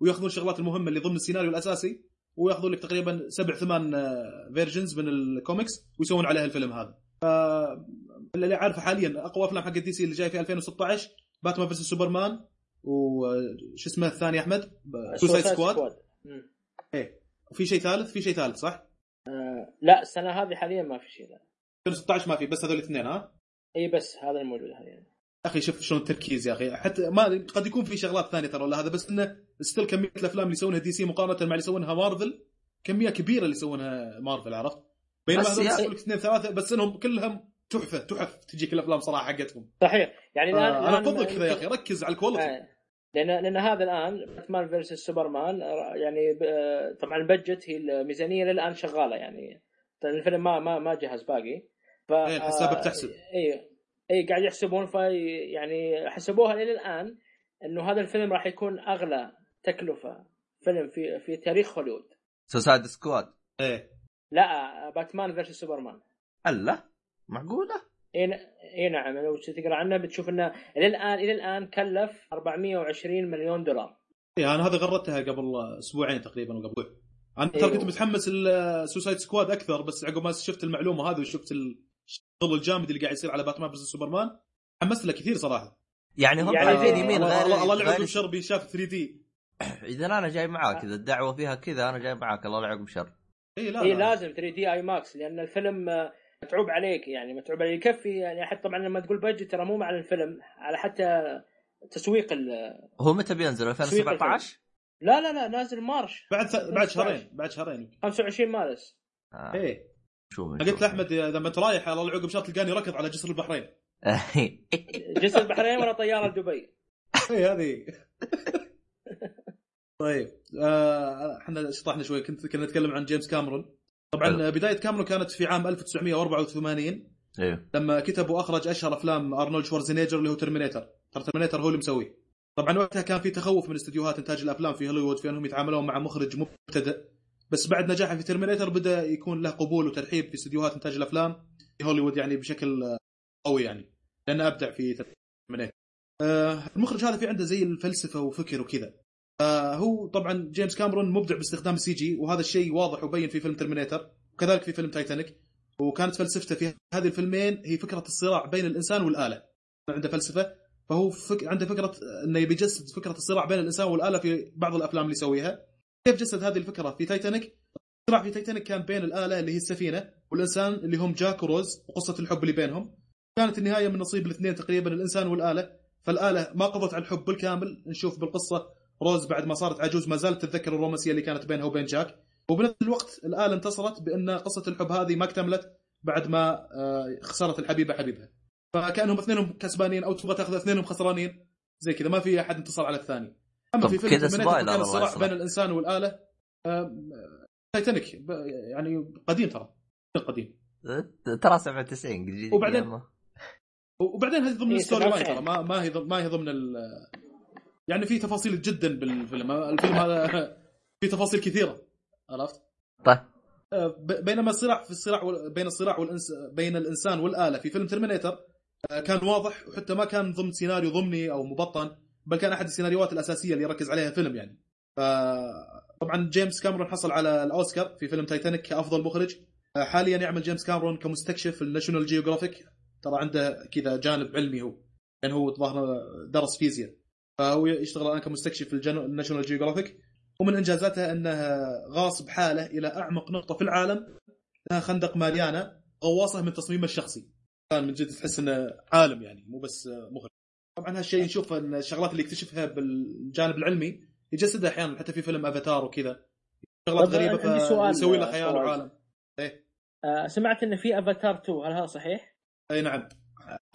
ويأخذون الشغلات المهمة اللي ضمن السيناريو الأساسي ويأخذون لك تقريبا سبع ثمان versions من الكوميكس ويسوون عليها الفيلم هذا. اللي عارفه حاليا أقوى أفلام حق دي سي اللي جاي في 2016 باتمان versus سوبرمان وش اسمه الثاني أحمد؟ سوسايد سكواد. مم. وفي شيء ثالث؟ في شيء ثالث صح؟ آه لا السنة هذه حاليا ما في شيء لا. 2016 ما في بس هذول الاثنين ها؟ إي بس هذا الموجود حاليا. يا أخي شوف شلون التركيز يا أخي. حتى ما قد يكون في شغلات ثانية ترى ولا هذا بس إنه still كمية الأفلام اللي يسوونها دي سي مقارنة مع اللي يسوونها مارفل كمية كبيرة اللي يسوونها مارفل عرفت؟ بينما هذول يسوون لك اثنين ثلاثة بس إنهم كلهم تحفة تحف تجيك الأفلام صراحة حقتهم. صحيح. يعني الان آه أنا افضل كذا يا أخي ركز على ال quality آه. لأن لأن هذا الآن باتمان versus سوبرمان آه، يعني ب- آه، طبعا ال budget هي الميزانية للآن شغالة يعني. الفيلم ما ما ما جهز باقي. ف إيه، الحسابة بتحسب. اي اي قاعد يحسبون في يعني حسبوها إلى الآن إنه هذا الفيلم راح يكون أغلى تكلفة فيلم في في تاريخ هوليوود سوسايد سكواد إيه. لا باتمان versus سوبرمان ألا. معقولة؟ إي إي نعم لو تقرأ عنه بتشوف إنه إلى الآن إلى الآن كلف 420 مليون دولار. إيه أنا هذا غردتها قبل أسبوعين تقريبا وقبل أنا ترى أيوه. كنت متحمس السوسايد سكواد أكثر بس عقب ما شفت المعلومة هذه وشفت الشغل الجامد اللي قاعد يصير على باتمان فيرسس سوبرمان حمست له كثير صراحة. يعني هم يعني زي- يمين الله الله, الله غير, يلعب غير بشربي شاف 3 دي. إذا أنا جاي معاك إذا الدعوة فيها كذا أنا جاي معاك. الله يعقب شر إي لا إي لا. لازم 3 دي آي ماكس لأن الفيلم آه، متعوب عليك يعني متعوب عليك يكفي يعني. حتى طبعا لما تقول بجت ترى مو مع الفيلم على حتى تسويق ال هو متى بينزل؟ 2017 لا لا لا نازل مارش. بعد ث... بعد شهرين بعد شهرين. 25 مارس. آه. إيه. شوف أنا قلت لأحمد إذا ما رايح الله العقب شاط تلقاني ركض على جسر البحرين. جسر البحرين ولا طيارة لدبي. اي هذه. طيب آه، إحنا شطحنا شوي. كنت كنا نتكلم عن جيمس كاميرون. طبعا حلو. بداية كاميرون كانت في عام 1984 أيوه لما كتب وأخرج أشهر أفلام أرنولد شوارزنيجر اللي هو ترمينيتر. ترى ترمينيتر هو اللي مسويه. طبعا وقتها كان في تخوف من استديوهات إنتاج الأفلام في هوليوود في أنهم يتعاملون مع مخرج مبتدئ. بس بعد نجاحه في ترمينيتر بدأ يكون له قبول وترحيب في استديوهات إنتاج الأفلام في هوليوود يعني بشكل قوي يعني. لأنه أبدع في ترمينيتر. آه المخرج هذا في عنده زي الفلسفة وفكر وكذا. هو طبعا جيمس كاميرون مبدع باستخدام ال CG وهذا الشيء واضح وبين في فيلم ترمينيتر وكذلك في فيلم تايتانيك وكانت فلسفته في هذه الفيلمين هي فكرة الصراع بين الإنسان والآلة. عنده فلسفة فهو فك... عنده فكرة إنه يبي يجسد فكرة الصراع بين الإنسان والآلة في بعض الأفلام اللي يسويها. كيف جسد هذه الفكرة؟ في تايتانيك الصراع في تايتانيك كان بين الآلة اللي هي السفينة والإنسان اللي هم جاك وروز وقصة الحب اللي بينهم. كانت النهاية من نصيب الاثنين تقريبا الإنسان والآلة. فالآلة ما قضت على الحب بالكامل نشوف بالقصة. روز بعد ما صارت عجوز ما زالت تتذكر الرومانسية اللي كانت بينها وبين جاك. وبنفس الوقت الآلة انتصرت بأن قصة الحب هذه ما اكتملت بعد ما آه، خسرت الحبيبة حبيبها. فكأنهم اثنينهم كسبانين أو تبغى تاخذ اثنينهم خسرانين. زي كذا ما في أحد انتصر على الثاني. أما في فيلم كذا spoiler كان الصراع. بين الإنسان والآلة تايتانيك يعني قديم ترى. قديم. ترى 97 جديد وبعدين-. وبعدين هذه ضمن إيه، ال storyline 97. ترى. ما ما هي ما هي ضمن ال يعني في تفاصيل جدا بالفيلم. الفيلم هذا في تفاصيل كثيرة عرفت؟ طيب. آه، بينما الصراع في الصراع بين الصراع والإنس... بين الإنسان والآلة في فيلم ترمينيتر كان واضح وحتى ما كان ضمن سيناريو ضمني أو مبطن بل كان أحد السيناريوهات الأساسية اللي يركز عليها الفيلم يعني. طبعا جيمس كاميرون حصل على الأوسكار في فيلم تايتانيك كأفضل مخرج. آه، حاليا يعمل جيمس كاميرون كمستكشف في الناشونال جيوغرافيك ترى عنده كذا جانب علمي هو لأن هو ظاهر درس فيزياء. فهو يشتغل الآن كمستكشف في الناشونال جيوغرافيك ومن إنجازاته أنه غاص بحاله إلى أعمق نقطة في العالم. اللي هو خندق ماريانا بغواصة من تصميمه الشخصي. كان من جد تحس إنه عالم يعني مو بس مخرج طبعا هالشيء نشوف إن الشغلات اللي يكتشفها بالجانب العلمي يجسدها أحيانا حتى في فيلم افاتار وكذا. شغلات غريبة فيسوي له خيال فواز. وعالم. آه سمعت إن في افاتار 2 هل هذا صحيح؟ اي نعم.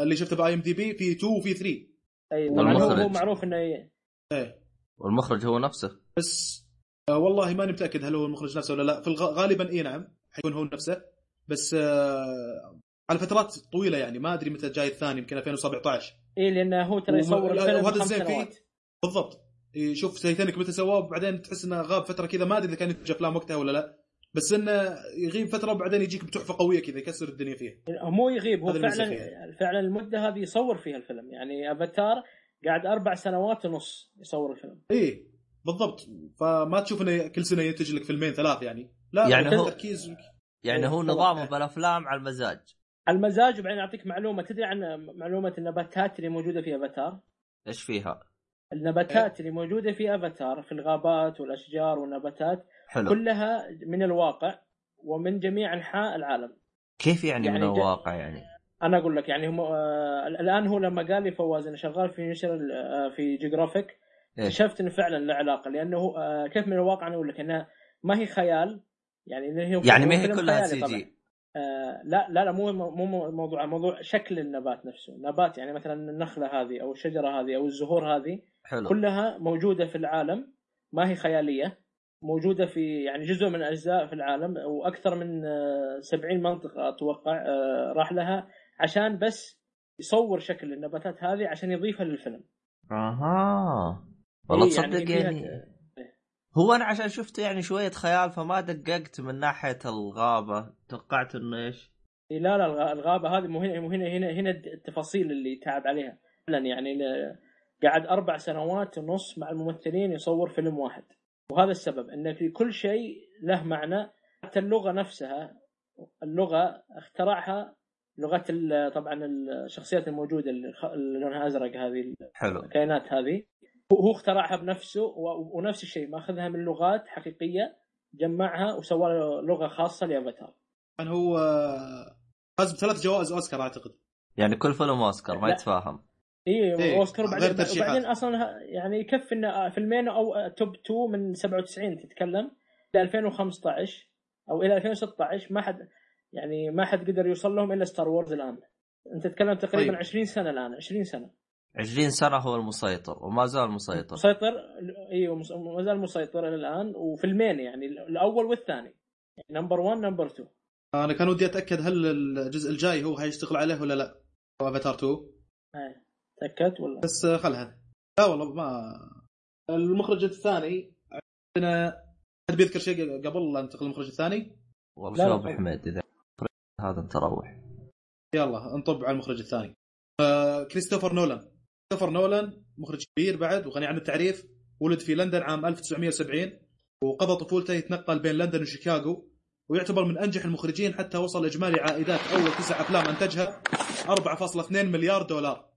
اللي شفته بآي ام دي بي في 2 وفي 3 أي والمخرج. هو معروف إنه إيه. والمخرج هو نفسه. بس آه والله ماني متأكد هل هو المخرج نفسه ولا لا. في الغ... غالبا اي نعم حيكون هو نفسه. بس آه على فترات طويلة يعني ما أدري متى جاي الثاني يمكن 2017 اي لأنه هو ترى يصور الفيلم وهذا الزين فيه. بالضبط. يشوف تايتانيك متى سواه وبعدين تحس إنه غاب فترة كذا ما أدري إذا كان ينتج أفلام وقتها ولا لا. بس إنه يغيب فترة وبعدين يجيك بتحفة قوية كذا يكسر الدنيا فيها. هو مو يغيب هو فعلا فعلا المدة هذه يصور فيها الفيلم. يعني أفاتار قاعد أربع سنوات ونص يصور الفيلم. إيه بالضبط. فما تشوف إنه كل سنة ينتج لك فيلمين ثلاث يعني. لا يعني هو- تركيز. يعني هو طبعاً. نظامه بالافلام على المزاج. المزاج وبعدين أعطيك معلومة. تدري عن معلومة النباتات اللي موجودة في أفاتار؟ إيش فيها؟ النباتات اللي موجودة في أفاتار في الغابات والأشجار والنباتات حلو كلها من الواقع ومن جميع أنحاء العالم كيف يعني, يعني من الواقع يعني؟ أنا أقول لك يعني هم آه الآن هو لما قال لي فواز انه شغال في ناشونال آه جيوغرافيك إيه؟ اكتشفت إنه فعلا له علاقة لأنه آه كيف من الواقع أنا أقول لك انها ما هي خيال يعني إنه هي يعني ما هي كلها CG آه لا لا لا مو مو موضوع موضوع شكل النبات نفسه نبات يعني مثلا النخلة هذه أو الشجرة هذه أو الزهور هذه حلو كلها موجودة في العالم ما هي خيالية موجودة في يعني جزء من أجزاء في العالم وأكثر من آه، 70 منطقة أتوقع آه، راح لها عشان بس يصور شكل النباتات هذه عشان يضيفها للفيلم. أها. والله إيه، تصدق يعني يعني هو أنا عشان شفت يعني شوية خيال فما دققت من ناحية الغابة. توقعت إنه إيش؟ إيه، لا لا الغ- الغابة هذه مو هنا هنا هنا هنا التفاصيل اللي تعب عليها. فعلا يعني قعد أربع سنوات ونص مع الممثلين يصور فيلم واحد. وهذا السبب إن في كل شيء له معنى. حتى اللغة نفسها اللغة اخترعها لغة ال- طبعا الشخصيات الموجودة اللي خ- اللي لونها أزرق هذه حلو. الكائنات هذه. هو اخترعها بنفسه ونفس الشيء ماخذها من لغات حقيقية جمعها وسوى له لغة خاصة لأفاتار. كان هو فاز بثلاث جوائز أوسكار أعتقد. يعني كل فيلم أوسكار ما. يتفاهم. اي إيه، اوسكار غير بعدين. وبعدين أصلا ه- يعني يكفي إنه فيلمين أو top 2 من 97 تتكلم؟ إلى 2015 أو إلى 2016 ما حد يعني ما حد قدر يوصل لهم إلا ستار وورز الآن. أنت تتكلم تقريبا طيب. 20 سنة الآن 20 سنة. 20 سنة هو المسيطر وما زال مسيطر. مسيطر أيوه ما زال مسيطر إلى الآن وفيلمين يعني الأول والثاني. number 1 number 2 أنا كان ودي أتأكد هل الجزء الجاي هو حيشتغل عليه ولا لا. افاتار 2 تأكدت ولا؟ بس خلها. لا والله ما المخرج الثاني عندنا حد بيذكر شيء قبل لا ننتقل للمخرج الثاني. والله ابو طبعا. حميد إذا هذا أنت روح. يلا نطب على المخرج الثاني. كريستوفر نولان. كريستوفر نولان مخرج كبير بعد وغني عن التعريف ولد في لندن عام 1970 وقضى طفولته يتنقل بين لندن وشيكاغو ويعتبر من أنجح المخرجين حتى وصل إجمالي عائدات أول تسع أفلام أنتجها 4.2 مليار دولار.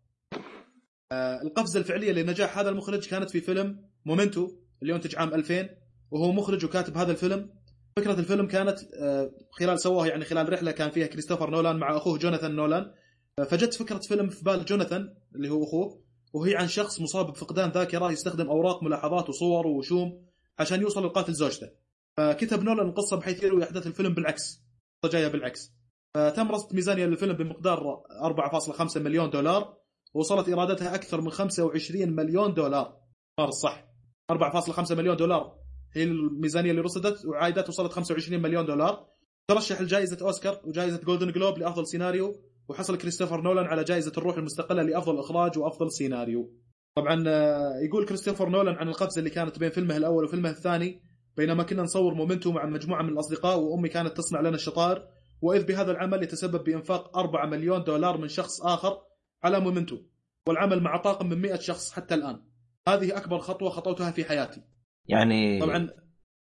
آه القفزة الفعلية لنجاح هذا المخرج كانت في فيلم مومنتو اللي انتج عام 2000 وهو مخرج وكاتب هذا الفيلم. فكرة الفيلم كانت آه خلال سواه يعني خلال رحلة كان فيها كريستوفر نولان مع أخوه جوناثان نولان. آه فجت فكرة فيلم في بال جوناثان اللي هو أخوه وهي عن شخص مصاب بفقدان ذاكرة يستخدم أوراق ملاحظات وصور وشوم عشان يوصل لقاتل زوجته. فكتب نولان القصة بحيث يروي أحداث الفيلم بالعكس جاية بالعكس. فتم رصد ميزانية للفيلم بمقدار 4.5 مليون دولار. وصلت ايراداتها أكثر من 25 مليون دولار. الصح 4.5 مليون دولار. هي الميزانية اللي رصدت وعائدات وصلت 25 مليون دولار. ترشح لجائزة أوسكار وجائزة جولدن جلوب لأفضل سيناريو وحصل كريستوفر نولان على جائزة الروح المستقلة لأفضل إخراج وأفضل سيناريو. طبعا آه، يقول كريستوفر نولان عن القفزة اللي كانت بين فيلمه الأول وفيلمه الثاني بينما كنا نصور Memento مع مجموعة من الأصدقاء وأمي كانت تصنع لنا الشطائر وإذ بهذا العمل يتسبب بإنفاق 4 مليون دولار من شخص آخر على Memento والعمل مع طاقم من 100 شخص حتى الآن. هذه أكبر خطوة خطوتها في حياتي. يعني طبعا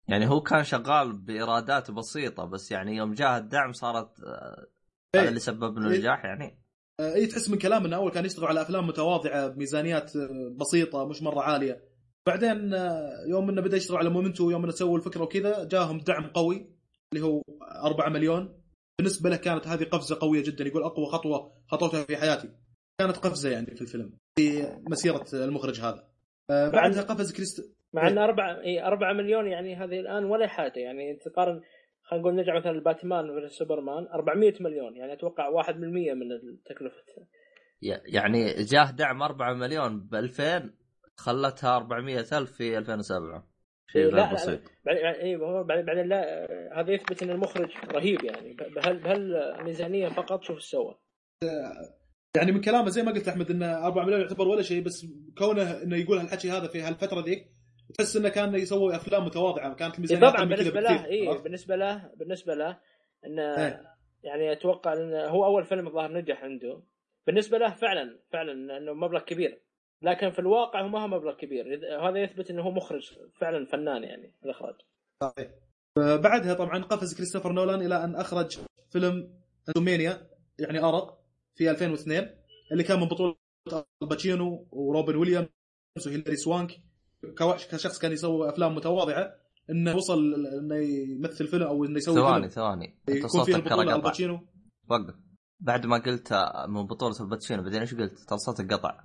يعني هو كان شغال بايرادات بسيطة بس يعني يوم جاء الدعم صارت آه، إيه. هذا اللي سبب له إيه. نجاح يعني. آه، اي تحس من كلام إنه أول كان يشتغل على أفلام متواضعة بميزانيات آه، بسيطة مش مرة عالية. بعدين يوم إنه بدأ يشتغل على مومنتو يوم إنه سووا الفكرة وكذا جاهم دعم قوي اللي هو 4 مليون. بالنسبة له كانت هذه قفزة قوية جدا يقول أقوى خطوة خطوتها في حياتي. كانت قفزة يعني في الفيلم في مسيرة المخرج هذا. آه، بعدها قفز كريست مع. أن 4 إي 4 مليون يعني هذه الآن ولا حاجة. يعني أنت تقارن خلينا نقول نرجع مثلا الباتمان ولا سوبرمان 400 مليون. يعني أتوقع 1% من التكلفة. ي- يعني جاه دعم 4 مليون ب 2000 خلتها 400 ألف في 2007 شيء غير لا، بسيط. أيوه بعدين بعدين لا هذا يثبت إن المخرج رهيب يعني. بهال بهالميزانيه فقط؟ شوف إيش سوى يعني من كلامه زي ما قلت احمد إنه 4 مليون يعتبر ولا شيء بس كونه إنه يقول هالحكي هذا في هالفترة ذيك تحس إنه كان يسوي أفلام متواضعة كانت الميزانيه طبعا بالنسبة له اي؟ بالنسبة له بالنسبة له إنه إيه. يعني أتوقع ان هو أول فيلم الظاهر نجح عنده بالنسبة له فعلا فعلا انه مبلغ كبير لكن في الواقع هو ما هو مبلغ كبير هذا يثبت إنه هو مخرج فعلا فنان يعني في الإخراج صحيح. بعدها طبعا قفز كريستوفر نولان إلى أن أخرج فيلم انتومينيا يعني أرق في 2002 اللي كان من بطولة الباتشينو وروبن ويليامز وهيلاري سوانك. كشخص كان يسوي أفلام متواضعة إنه وصل إنه يمثل فيلم أو إنه يسوي ثواني ثواني. يكون فيه البطوله الباتشينو. وقف. بعد ما قلت من بطولة الباتشينو بعدين إيش قلت؟ ترى صوتك قطع.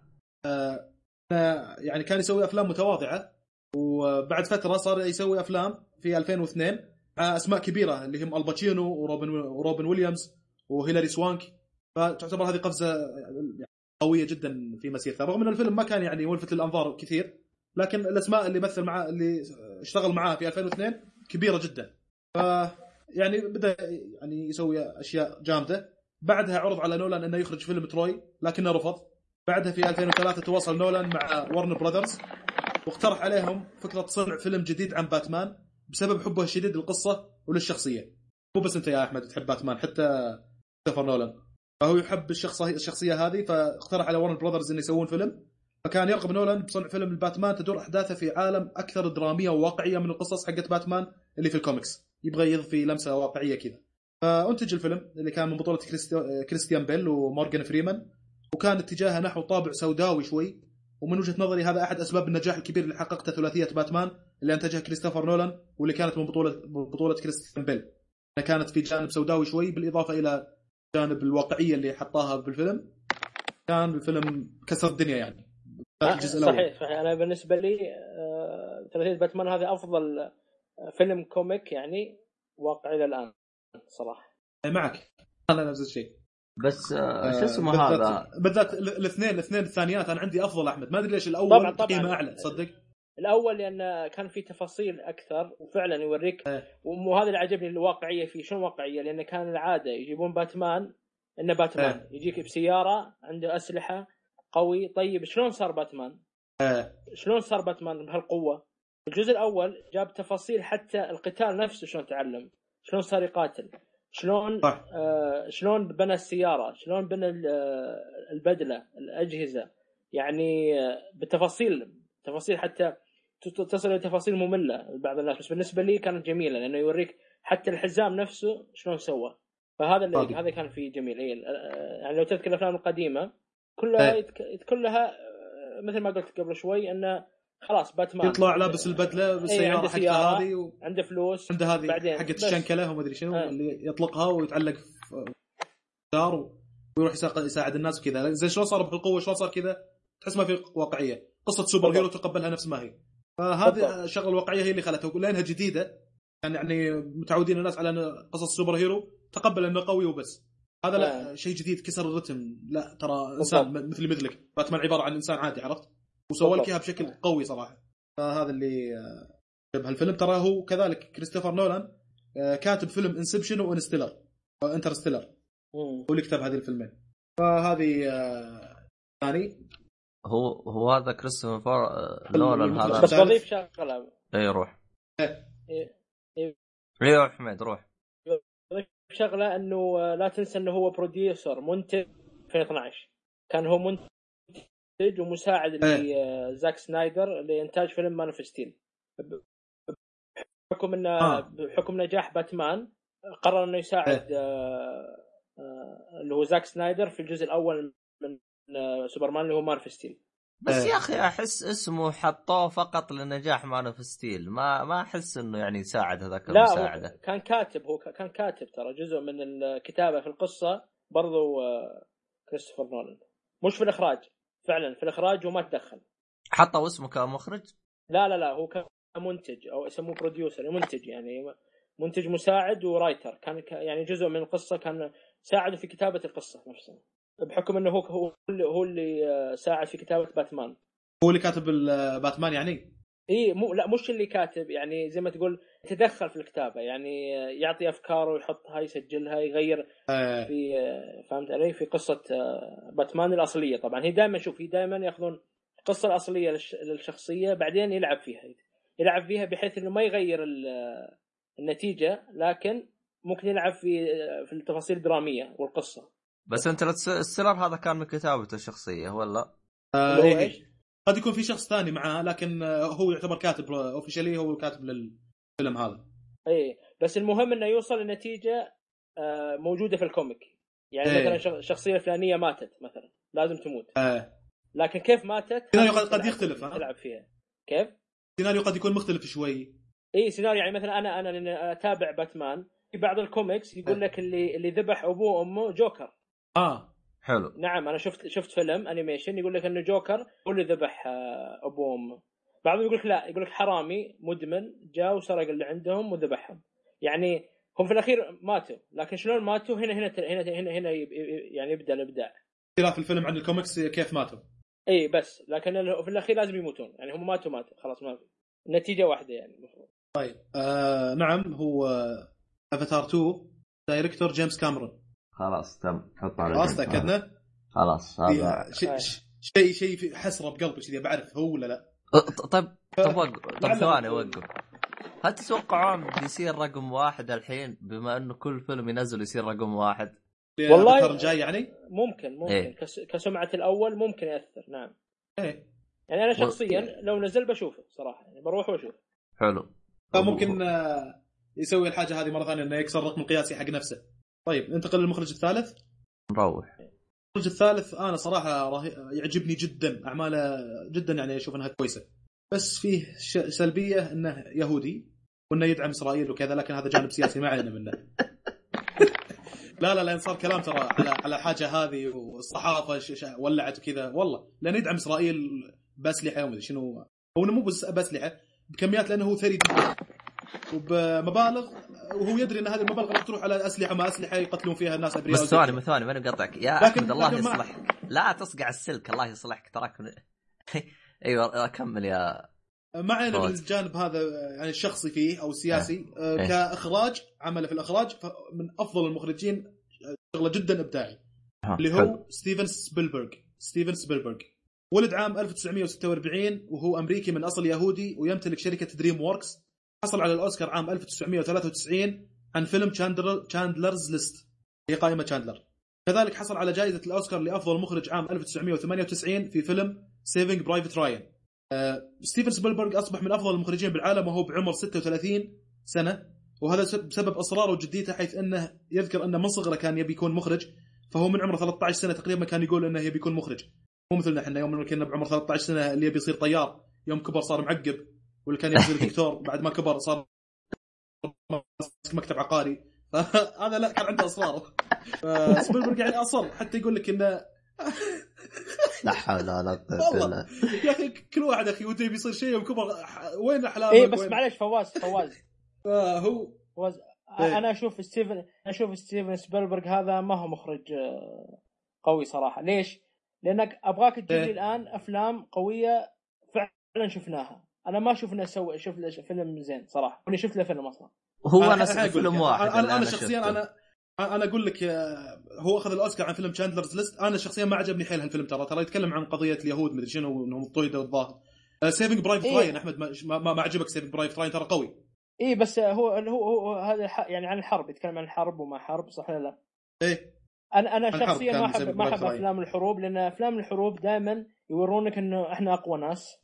يعني كان يسوي أفلام متواضعة وبعد فترة صار يسوي أفلام في 2002 مع أسماء كبيرة اللي هم الباتشينو وروبن وروبن ويليامز وهيلاري سوانك. فتعتبر هذه قفزة قوية جدا في مسيرته رغم إن الفيلم ما كان يعني ملفت للأنظار كثير لكن الأسماء اللي مثل معاه اللي اشتغل معاه في 2002 كبيرة جدا. ف يعني بدأ يعني يسوي أشياء جامدة. بعدها عرض على نولان إنه يخرج فيلم تروي لكنه رفض. بعدها في 2003 تواصل نولان مع ورن براذرز واقترح عليهم فكرة صنع فيلم جديد عن باتمان بسبب حبه الشديد للقصة وللشخصية. مو بس أنت يا أحمد تحب باتمان حتى كريستوفر نولان. فهو يحب الشخصيه الشخصية هذه فاقترح على Warner Brothers إنه يسوون فيلم. فكان يرغب نولان بصنع فيلم الباتمان تدور أحداثه في عالم أكثر درامية وواقعية من القصص حقت باتمان اللي في الكوميكس. يبغى يضفي لمسة واقعية كذا. فأنتج الفيلم اللي كان من بطولة كريستي- كريستيان بيل ومورغان فريمان. وكان اتجاهه نحو طابع سوداوي شوي. ومن وجهة نظري هذا أحد أسباب النجاح الكبير اللي حققته ثلاثية باتمان اللي انتجها كريستوفر نولان واللي كانت من بطوله بطولة كريستيان بيل. كانت في جانب سوداوي شوي بالإضافة إلى جانب الواقعيه اللي حطاها بالفيلم كان الفيلم كسر الدنيا يعني. الجزء الأول. صحيح. صحيح أنا بالنسبة لي آه، ثلاثية باتمان هذا أفضل آه، فيلم comic يعني واقعي إلى الآن صراحة. معك. أنا نفس الشيء. بس آه، شو اسمه هذا؟ بالذات ال- الاثنين الاثنين الثانيات أنا عندي أفضل أحمد. ما أدري ليش الأول طبعاً، طبعاً. تقييمه أعلى تصدق؟ الأول لأن كان في تفاصيل أكثر وفعلا يوريك إيه. وهذا اللي عجبني الواقعية فيه شلون واقعية لأن كان العادة يجيبون باتمان إنه باتمان إيه. يجيك بسيارة عنده أسلحة قوي طيب شلون صار باتمان؟ آه. شلون صار باتمان بهالقوة؟ الجزء الأول جاب تفاصيل حتى القتال نفسه شلون تعلم شلون صار يقاتل شلون. آه شلون بنى السيارة شلون بنى آه، البدلة الأجهزة يعني آه، بالتفاصيل تفاصيل حتى تصل إلى تفاصيل مملة لبعض الناس بس بالنسبة لي كانت جميلة لأنه يوريك حتى الحزام نفسه شلون سوى فهذا اللي. هذا كان فيه جميل اي يعني لو تذكر الأفلام القديمة كلها إيه. يتك... كلها آه، مثل ما قلت قبل شوي إنه خلاص باتمان يطلع لابس البدلة بالسياره عنده حقته. هذه و... عنده فلوس عنده هذه بعدين حقت. الشنكلة وما أدري شنو آه. اللي يطلقها ويتعلق في جدار ويروح يساعد الناس وكذا زين شلون صار بهالقوة شلون صار كذا تحس ما في واقعية قصة superhero تقبلها نفس ما هي فهذه. الشغلة الواقعية هي اللي خلتها لأنها جديدة. يعني يعني متعودين الناس على قصص superhero تقبل إنه قوي وبس. هذا لا آه. شيء جديد كسر الرتم. لا ترى إنسان مثلي مثلك باتمان عبارة عن إنسان عادي عرفت؟ وسوى لك. إياها بشكل قوي صراحة. فهذا اللي آه، جاب هالفيلم. ترى هو كذلك كريستوفر نولان آه، كاتب فيلم Inception و Interstellar Interstellar. هو اللي كتب هذه الفيلمين. فهذه آه، ثاني. هو هو هذا كريستوفر آه، نولان هذا. بس بضيف شغله. اي روح. إيه. إيه. أيوه حميد روح. بضيف شغله إنه آه، لا تنسى إنه هو producer منتج 2012 كان هو منتج ومساعد لزاك سنايدر لإنتاج فيلم Man of Steel. بحكم إنه آه. بحكم نجاح باتمان قرر إنه يساعد آه، آه، اللي هو زاك سنايدر في الجزء الأول من آه، سوبرمان اللي هو Man of Steel. بس إيه. يا أخي أحس اسمه حطوه فقط لنجاح Man of Steel. ما ما أحس إنه يعني يساعد هذاك لا المساعدة. هو كان كاتب هو كان كاتب ترى جزء من الكتابة في القصة برضو آه، كريستوفر نولان مش في الإخراج فعلا في الإخراج وما تدخل. حطوا اسمه كمخرج؟ لا لا لا هو كان منتج أو يسموه producer منتج يعني منتج مساعد و writer كان ك- يعني جزء من القصة كان ساعده في كتابة القصة نفسها. بحكم إنه هو هو اللي هو اللي آه، ساعد في كتابة باتمان. هو اللي كاتب ال- باتمان يعني؟ إي مو لا مش اللي كاتب يعني زي ما تقول يتدخل في الكتابة يعني آه، يعطي أفكاره ويحطها يسجلها يغير آه، في آه، فهمت علي؟ في قصة آه، باتمان الأصلية طبعا. هي دائما شوف هي دائما ياخذون القصة الأصلية للش- للشخصية بعدين يلعب فيها يلعب فيها بحيث إنه ما يغير ال- آه، النتيجة لكن ممكن يلعب في آه، في التفاصيل الدرامية والقصة. بس انت Interstellar هذا كان من كتابته الشخصية ولا؟ آه، إيه، إيش؟ إيه. قد يكون في شخص ثاني معاه لكن آه، هو يعتبر كاتب officially هو الكاتب للفيلم هذا اي بس المهم إنه يوصل لنتيجة آه، موجودة في ال comic يعني إيه. مثلا شخ- الشخصية الفلانية ماتت مثلا لازم تموت آه، لكن كيف ماتت سيناريو قد- يختلف، ها؟ تلعب فيها كيف؟ السيناريو قد يكون مختلف شوي اي سيناريو يعني مثلا أنا أنا لأن أتابع باتمان في بعض الكوميكس يقول لك اللي اللي ذبح أبوه وأمه جوكر آه. حلو. نعم أنا شفت شفت فيلم animation يقول لك إنه جوكر هو اللي ذبح آه، ابوه وامه بعضهم يقول لك لا يقول لك حرامي مدمن جاء وسرق اللي عندهم وذبحهم. يعني هم في الأخير ماتوا لكن شلون ماتوا؟ هنا هنا هنا هنا, هنا يب- يعني يبدأ الإبداع. اختلاف الفيلم عن الكوميكس كيف ماتوا؟ إي بس. لكن في الأخير لازم يموتون. يعني هم ماتوا ماتوا. خلاص ما في. النتيجه واحدة يعني المفروض. طيب آه نعم هو افاتار 2 director جيمس كاميرون. خلاص تم. حط على خلاص. تأكدنا؟ خلاص هذا. شيء شيء شيء في حسرة بقلبي كذي بعرف هو ولا لا. أه، طيب طيب وقف. طيب لعل ثواني وقف. هل تتوقعون بيصير رقم واحد الحين؟ بما إنه كل فيلم ينزل يصير رقم واحد؟ والله- الافاتار الجاي يعني؟ ممكن ممكن. إيه. كس- كسمعة الأول ممكن يأثر نعم. إيه. يعني أنا شخصيا لو نزل بشوفه صراحة يعني بروح واشوف حلو. فممكن آه يسوي الحاجة هذه مرة ثانية إنه يكسر الرقم القياسي حق نفسه. طيب ننتقل للمخرج الثالث. نروح. المخرج الثالث أنا صراحة رهي... يعجبني جدا أعماله جدا يعني أشوف إنها كويسة. بس فيه ش... سلبية إنه يهودي وإنه يدعم إسرائيل وكذا لكن هذا جانب سياسي ما علينا منه. لا لا لأن صار كلام ترى على على حاجة هذه والصحافة ش... ش... ولعت وكذا. والله لأن يدعم إسرائيل بأسلحة ومدري شنو. هو مو بس بأسلحة بكميات لأنه هو ثري جدا وبمبالغ وهو يدري إن هذه المبالغ راح تروح على أسلحة ما أسلحة يقتلون فيها الناس أبرياء بس ثواني. ثواني ماني مقطعك يا لكن- أحمد الله يصلحك لا تصقع السلك الله يصلحك تراك من... أيوه كمل يا ما علينا فوز. بالجانب هذا يعني الشخصي فيه أو السياسي آه، إيه. كإخراج عمله في الإخراج من أفضل المخرجين آه، شغلة جدا إبداعي ها، اللي حلو. هو ستيفن سبيلبرغ ستيفن سبيلبرغ ولد عام 1946 وهو أمريكي من أصل يهودي ويمتلك شركة دريم ووركس حصل على الأوسكار عام 1993 عن فيلم شيندلر Schindler's List هي قائمة شيندلر كذلك حصل على جائزة الأوسكار لأفضل مخرج عام 1998 في فيلم Saving Private Ryan ستيفن سبيلبرغ أصبح من أفضل المخرجين بالعالم وهو بعمر 36 سنة وهذا سب- بسبب إصراره وجديته حيث أنه يذكر انه من صغره كان يبي يكون مخرج فهو من عمره 13 سنة تقريبا كان يقول أنه يبي يكون مخرج. مو مثلنا إحنا يوم كنا بعمر 13 سنة اللي يبي يصير طيار يوم كبر صار معقب. واللي كان يبي يصير دكتور بعد ما كبر صار مكتب عقاري. فهذا لا كان عنده أصرار. سبيلبرغ يعني أصر. حتى يقول لك إنه لا حول ولا قوة بالله. يا أخي كل واحد أخي وده بيصير شيء يوم كبر وين احلامك اي بس معليش فواز فواز. آه، هو فواز إيه. أنا أشوف ستيفن أنا أشوف ستيفن سبيلبرغ هذا ما هو مخرج آه، قوي صراحة. ليش؟ لأنك أبغاك تجيب لي إيه. الآن أفلام قوية فعلا شفناها. أنا ما شفنا سوى شوف له فيلم زين صراحة. أنا شفت له فيلم أصلا. هو أنا أنا س- أقول فيلم واحد أنا أنا شخصيا. أنا أنا أقول لك آه، هو أخذ الأوسكار عن فيلم Schindler's List أنا شخصيا ما عجبني حيل هالفيلم ترى. ترى يتكلم عن قضية اليهود مدري شنو انهم طويده والظاهر Saving Private إيه. راين أحمد ما, ما, ما عجبك Saving Private Ryan ترى قوي. اي بس هو هو, هو هذا يعني عن الحرب يتكلم عن الحرب وما حرب صح ولا لا؟ إيه. أنا أنا شخصيا ما احب ما أحب. أفلام الحروب لأن أفلام الحروب دائما يورونك إنه إحنا أقوى ناس.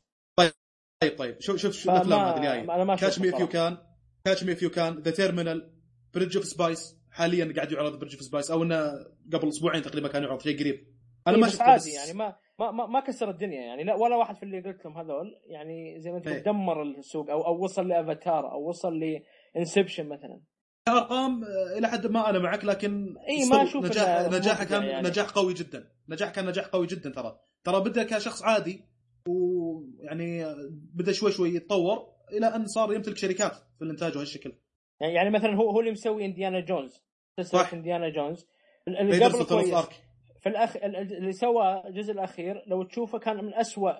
طيب طيب. شوف شوف شوف الافلام هذه ما Catch Me If You Can. Catch Me If You Can The Terminal Bridge of Spies حاليا قاعد يعرض Bridge of Spies أو إنه قبل أسبوعين تقريبا كان يعرض شيء قريب. أنا إيه ما بس شفته عادي يعني. ما ما ما, ما كسر الدنيا يعني. لا ولا واحد في اللي قلت لهم هذول. يعني زي ما انت إيه. قلت دمر السوق أو أو وصل لأفاتار أو وصل ل Inception مثلا. أرقام آه، إلى حد ما أنا معك لكن إي، ما أشوف نجاح نجاحه كان يعني. نجاح قوي جدا. نجاح كان نجاح قوي جدا ترى. ترى بدأ كشخص عادي ويعني بدأ شوي شوي يتطور إلى أن صار يمتلك شركات في الإنتاج وهالشكل يعني, يعني مثلا هو هو اللي مسوي إنديانا جونز. سلسله صح. إنديانا جونز. اللي قبل كويس. في الاخ ال- ال- اللي سوى الجزء الأخير لو تشوفه كان من أسوأ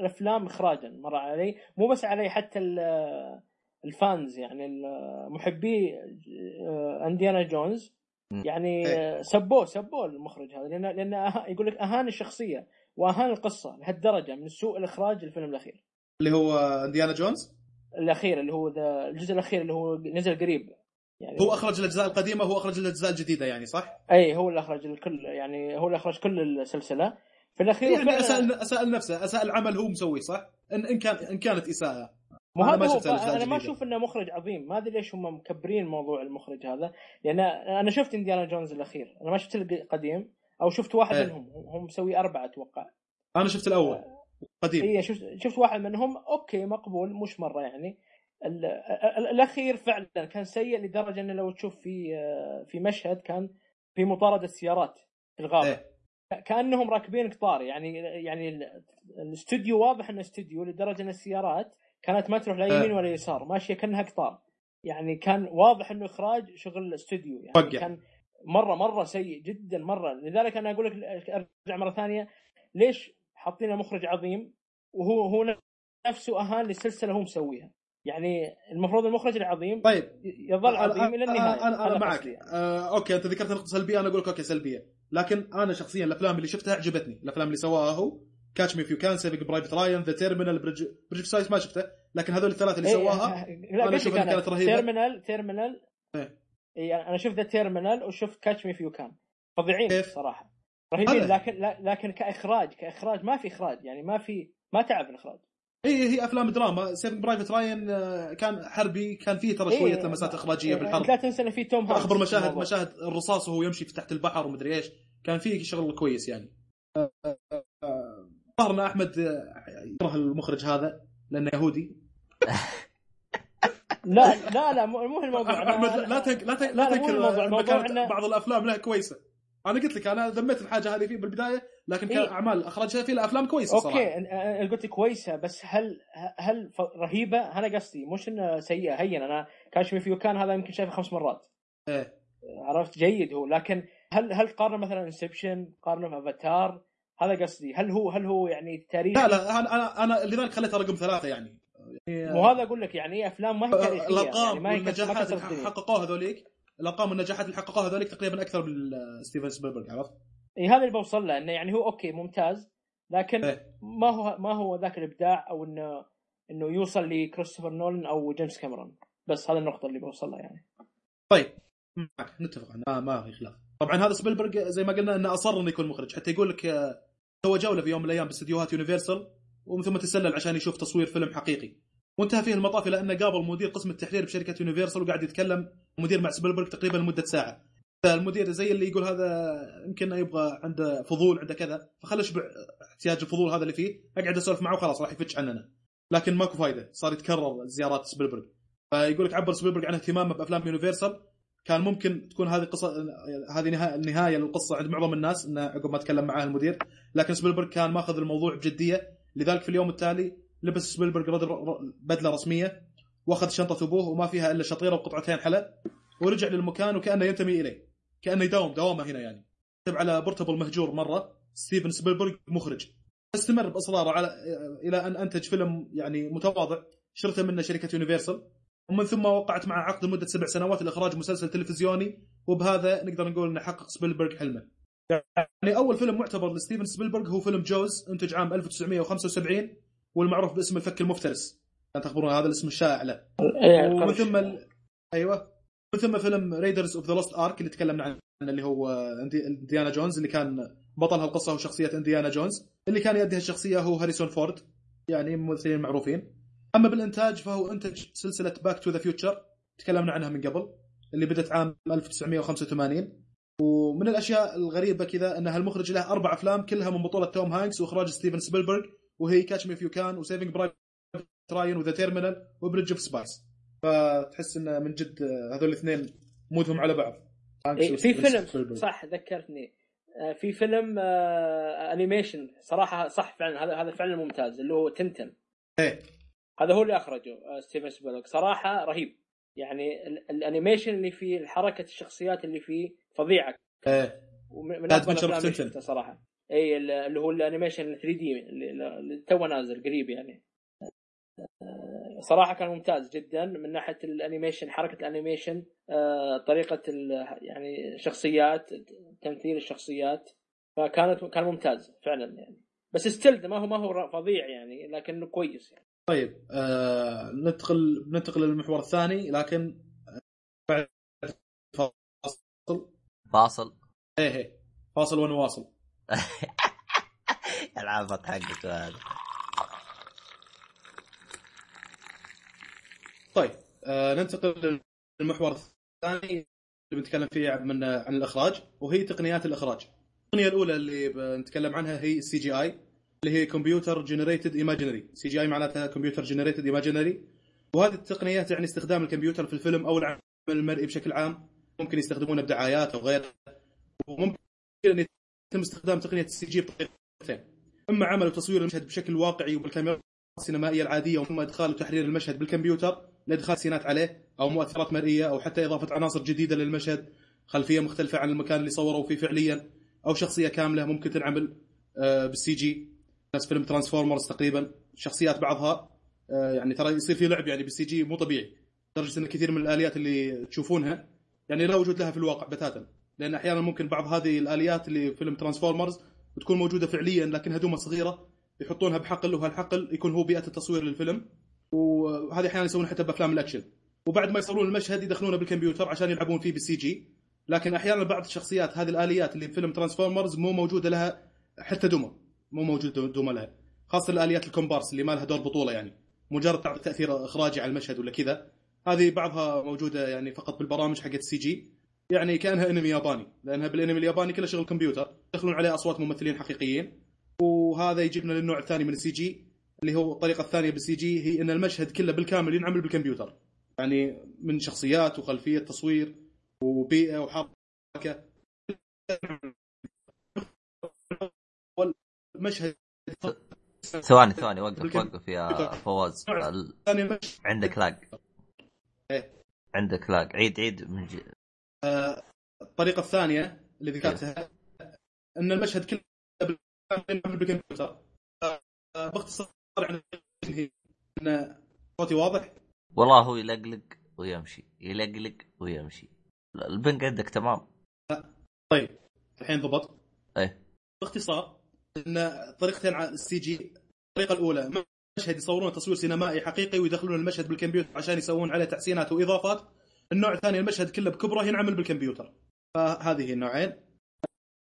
الأفلام اخراجا مر علي. مو بس علي حتى ال- ال fans يعني ال- محبي آه، إنديانا جونز. يعني إيه. سبوه سبوه المخرج هذا لأن لأن أه- يقول لك اهان الشخصيه واهان القصة لهالدرجة من سوء الإخراج الفيلم الأخير. اللي هو انديانا جونز؟ الأخير اللي هو ذا الجزء الأخير اللي هو نزل قريب. يعني هو أخرج الأجزاء القديمة هو أخرج الأجزاء الجديدة يعني صح؟ أي هو اللي أخرج الكل يعني هو اللي أخرج كل السلسلة. في الأخير يعني اساء اساء نفسه اساء العمل هو مسويه صح؟ ان إن كان إن كانت إساءة. ما شفت الأجزاء أنا ما. أشوف إنه مخرج عظيم. ما أدري ليش هم مكبرين موضوع المخرج هذا. لأن أنا شفت إنديانا جونز الأخير. أنا ما شفت القديم. أو شفت واحد إيه. منهم هم مسوي أربعة أتوقع أنا شفت الأول قديم اي شفت شفت واحد منهم okay مقبول مش مرة يعني ال- ال- الأخير فعلا كان سيء لدرجة إنه لو تشوف في في مشهد كان في مطاردة سيارات في الغابة إيه. كأنهم راكبين قطار يعني يعني ال- الاستوديو واضح إنه استوديو لدرجة إن السيارات كانت ما تروح لا يمين إيه. ولا يسار ماشية كأنها قطار يعني كان واضح إنه إخراج شغل استوديو يعني وقع. كان مره مرة سيء جدا مرة. لذلك أنا أقول لك أرجع مرة ثانية ليش حاطين مخرج عظيم؟ وهو هو نفسه أهان للسلسلة هو مسويها. يعني المفروض المخرج العظيم طيب. يظل عظيم إلى أنا- النهاية. أنا أنا هذا معك. يعني. آه، okay أنت ذكرت نقطة سلبية أنا أقول لك okay سلبية. لكن أنا شخصيا الأفلام اللي شفتها عجبتني. الأفلام اللي سواها هو Catch Me If You Can Saving Private Ryan The Terminal Bridge Bridge of Spies ما شفته. لكن هذول الثلاثة اللي إيه، سواها أنا لك إنها أنا كانت رهيبة. Terminal Terminal إيه. اي أنا شفت The Terminal وشفت Catch Me If You Can فظيعين كيف؟ صراحة. رهيبين. لكن لا- لكن كإخراج كإخراج ما في إخراج يعني ما في ما تعب الإخراج. إي هي أفلام دراما. Saving Private Ryan كان حربي كان فيه ترى إيه، شوية لمسات إخراجية إيه، بالحرب. لا تنسى إن في توم هانكس أخبر مشاهد الموضوع. مشاهد الرصاص وهو يمشي في تحت البحر ومدري إيش. كان فيه شغل كويس يعني. آه، آه، آه، ظهر ان احمد يكره المخرج هذا لأنه يهودي. لا لا لا مو مو الموضوع. أنا- أحمد أنا- لا تنك لا تنك لا، لا لا، مو تنكر الموضوع. بعض الأفلام لها كويسة. أنا قلت لك أنا ذميت الحاجة هذه فيه بالبداية لكن إيه. كأعمال أخرجها في له افلام كويسه صراحة. okay أنا- أنا قلت كويسة بس هل هل رهيبة؟ أنا قصدي مش إنه سيئة هين. أنا Catch If You Can هذا يمكن شايفه خمس مرات. إيه. عرفت؟ جيد هو. لكن هل هل قارنه مثلا Inception قارنه في افاتار هذا قصدي. هل هو هل هو يعني تاريخي؟ لا لا أنا أنا أنا لذلك خليتها رقم ثلاثة يعني. وهذا أقول لك يعني إيه أفلام ما هي تاريخية الارقام يعني ما هي والنجاحات اللي حققوها هذوليك؟ الارقام والنجاحات اللي حققوها هذوليك تقريبا أكثر من ستيفن سبيلبرغ عرفت؟ اي هذا اللي بوصل له إنه يعني هو okay ممتاز لكن إيه. ما هو ما هو ذاك الإبداع أو انه إنه يوصل لكريستوفر نولان أو جيمس كاميرون. بس هذا النقطة اللي بوصل لها يعني. طيب. معك نتفق ما ما في خلاف. طبعا هذا سبيلبرغ زي ما قلنا إنه أصر إنه يكون مخرج. حتى يقول لك آه، سوى جولة في يوم من الأيام باستديوهات يونيفرسال ومن ثم تسلل عشان يشوف تصوير فيلم حقيقي. وانتهى فيه المطاف إلى انه قابل مدير قسم التحرير بشركة يونيفرسال وقاعد يتكلم مدير مع سبيلبرغ تقريبا لمدة ساعة. المدير زي اللي يقول هذا يمكن يبغى عنده فضول عنده كذا فخل اشبع احتياج الفضول هذا اللي فيه أقعد أسولف معه وخلاص راح يفتش عننا. لكن ماكو فايدة صار يتكرر زيارات سبيلبرغ. فيقول لك عبر سبيلبرغ عن اهتمامه بأفلام يونيفرسال كان ممكن تكون هذه قصة هذه نهاية النهايه للقصة عند معظم الناس انه عقب ما تكلم معاه المدير. لكن سبيلبرغ كان ماخذ الموضوع بجدية. لذلك في اليوم التالي لبس سبيلبرغ بدلة رسمية واخذ شنطة ابوه وما فيها إلا شطيرة وقطعتين حلا ورجع للمكان وكأنه ينتمي إليه كأنه يداوم دوامه هنا يعني كتب على portable مهجور مرة ستيفن سبيلبرغ مخرج استمر بإصراره على إلى أن أنتج فيلم يعني متواضع شرته منه شركة يونيفرسال ومن ثم وقعت معه عقد لمدة سبع سنوات لإخراج مسلسل تلفزيوني وبهذا نقدر نقول إنه حقق سبيلبرغ حلمه. يعني أول فيلم معتبر لستيفن سبيلبرغ هو فيلم Jaws انتج عام 1975 والمعروف باسم الفك المفترس. كان تخبرون هذا الاسم الشائع له. إيه، ومن القرش. ثم ال... أيوه من ثم فيلم Raiders of the Lost Ark اللي تكلمنا عنه اللي هو اندي- انديانا جونز اللي كان بطل هالقصه هو شخصية انديانا جونز اللي كان يؤدي هالشخصيه هو هاريسون فورد يعني ممثلين معروفين أما بالإنتاج فهو إنتج سلسلة Back to the Future تكلمنا عنها من قبل اللي بدت عام 1985 ومن الأشياء الغريبة كذا إن هالمخرج له أربع أفلام كلها من بطولة توم هانكس وإخراج ستيفن سبيلبرغ وهي Catch Me If You Can و Saving Private Ryan و The Terminal و Bridge of Spies فتحس إنه من جد آه، هذول الاثنين مودهم على بعض. إيه، في وستيفن فيلم. صح ذكرتني. آه، في فيلم آه، animation صراحة صح فعلا هذا هذا فعلا ممتاز اللي هو تنتن إيه. هذا هو اللي أخرجه آه، ستيفن سبيلبرغ. صراحة رهيب. يعني ال- ال animation اللي فيه حركة الشخصيات اللي فيه فظيعة. إيه. من Adventure افضل الأفلام صراحة. اي ال- اللي هو ال animation 3D اللي تو نازل قريب يعني. آه، صراحة كان ممتاز جدا من ناحية ال animation حركة ال animation آه، طريقة ال- يعني شخصيات تمثيل الشخصيات. فكانت كان ممتاز فعلا يعني. بس ستيل ما هو ما هو فظيع يعني لكنه كويس يعني. طيب آه ننتقل ننتقل للمحور الثاني لكن آه، بعد فاصل. فاصل. إيه إيه. فاصل ونواصل العابك حقك هذا طيب آه ننتقل للمحور الثاني اللي بنتكلم فيه من عن الإخراج وهي تقنيات الإخراج. التقنيه الأولى اللي بنتكلم عنها هي ال CGI اللي هي computer generated imagery، CGI معناتها computer generated imagery وهذه التقنيه تعني استخدام الكمبيوتر في الفيلم أو العمل المرئي بشكل عام. ممكن يستخدمونه بدعايات أو غيره. وممكن يتم استخدام تقنية ال CG بطريقتين. أما عمل وتصوير المشهد بشكل واقعي وبالكاميرا السينمائية العادية وثم إدخال وتحرير المشهد بالكمبيوتر لإدخال سينات عليه أو مؤثرات مرئية أو حتى إضافة عناصر جديدة للمشهد خلفية مختلفة عن المكان اللي صوروا فيه فعليا أو شخصية كاملة ممكن تنعمل آه، بال CG. نفس فيلم Transformers تقريبا شخصيات بعضها آه، يعني ترى يصير في لعب يعني بال CG مو طبيعي لدرجة إن كثير من الآليات اللي تشوفونها يعني لا وجود لها في الواقع بتاتا. لأن أحيانا ممكن بعض هذه الآليات اللي في فيلم Transformers تكون موجودة فعليا لكن هي دمى صغيرة يحطونها بحقل وهالحقل يكون هو بيئة التصوير للفيلم. وهذه أحيانا يسوونها حتى بأفلام الأكشن. وبعد ما يصورون المشهد يدخلونه بالكمبيوتر عشان يلعبون فيه بال CG. لكن أحيانا بعض الشخصيات هذه الآليات اللي في فيلم Transformers مو موجودة لها حتى دمى مو موجود دمى لها. خاصة الآليات الكومبارس اللي ما لها دور بطولة يعني. مجرد تعطي تأثير إخراجي على المشهد ولا كذا. هذه بعضها موجودة يعني فقط بالبرامج حقت ال CG. يعني كأنها انمي ياباني لأنها بالانمي الياباني كله شغل كمبيوتر يدخلون عليه أصوات ممثلين حقيقيين. وهذا يجيبنا للنوع الثاني من ال CG اللي هو الطريقة الثانية بال CG هي إن المشهد كله بالكامل ينعمل بالكمبيوتر. يعني من شخصيات وخلفية تصوير وبيئة وحركة. المشهد ثواني ثواني وقف وقف يا فواز. عندك لاج إيه. عندك لاج عيد عيد من. الطريقة الثانية اللي ذكرتها أن المشهد كله بالكمبيوتر. باختصار يعني إن صوتي واضح؟ والله هو يلقلق ويمشي يلقلق ويمشي. البنك عندك تمام؟ طيب الحين ضبط. إيه. باختصار إن طريقتين على ال CG الطريقة الأولى مشهد يصورون تصوير سينمائي حقيقي ويدخلون المشهد بالكمبيوتر عشان يسوون عليه تحسينات وإضافات. النوع الثاني المشهد كله بكبره ينعمل بالكمبيوتر. فهذه النوعين.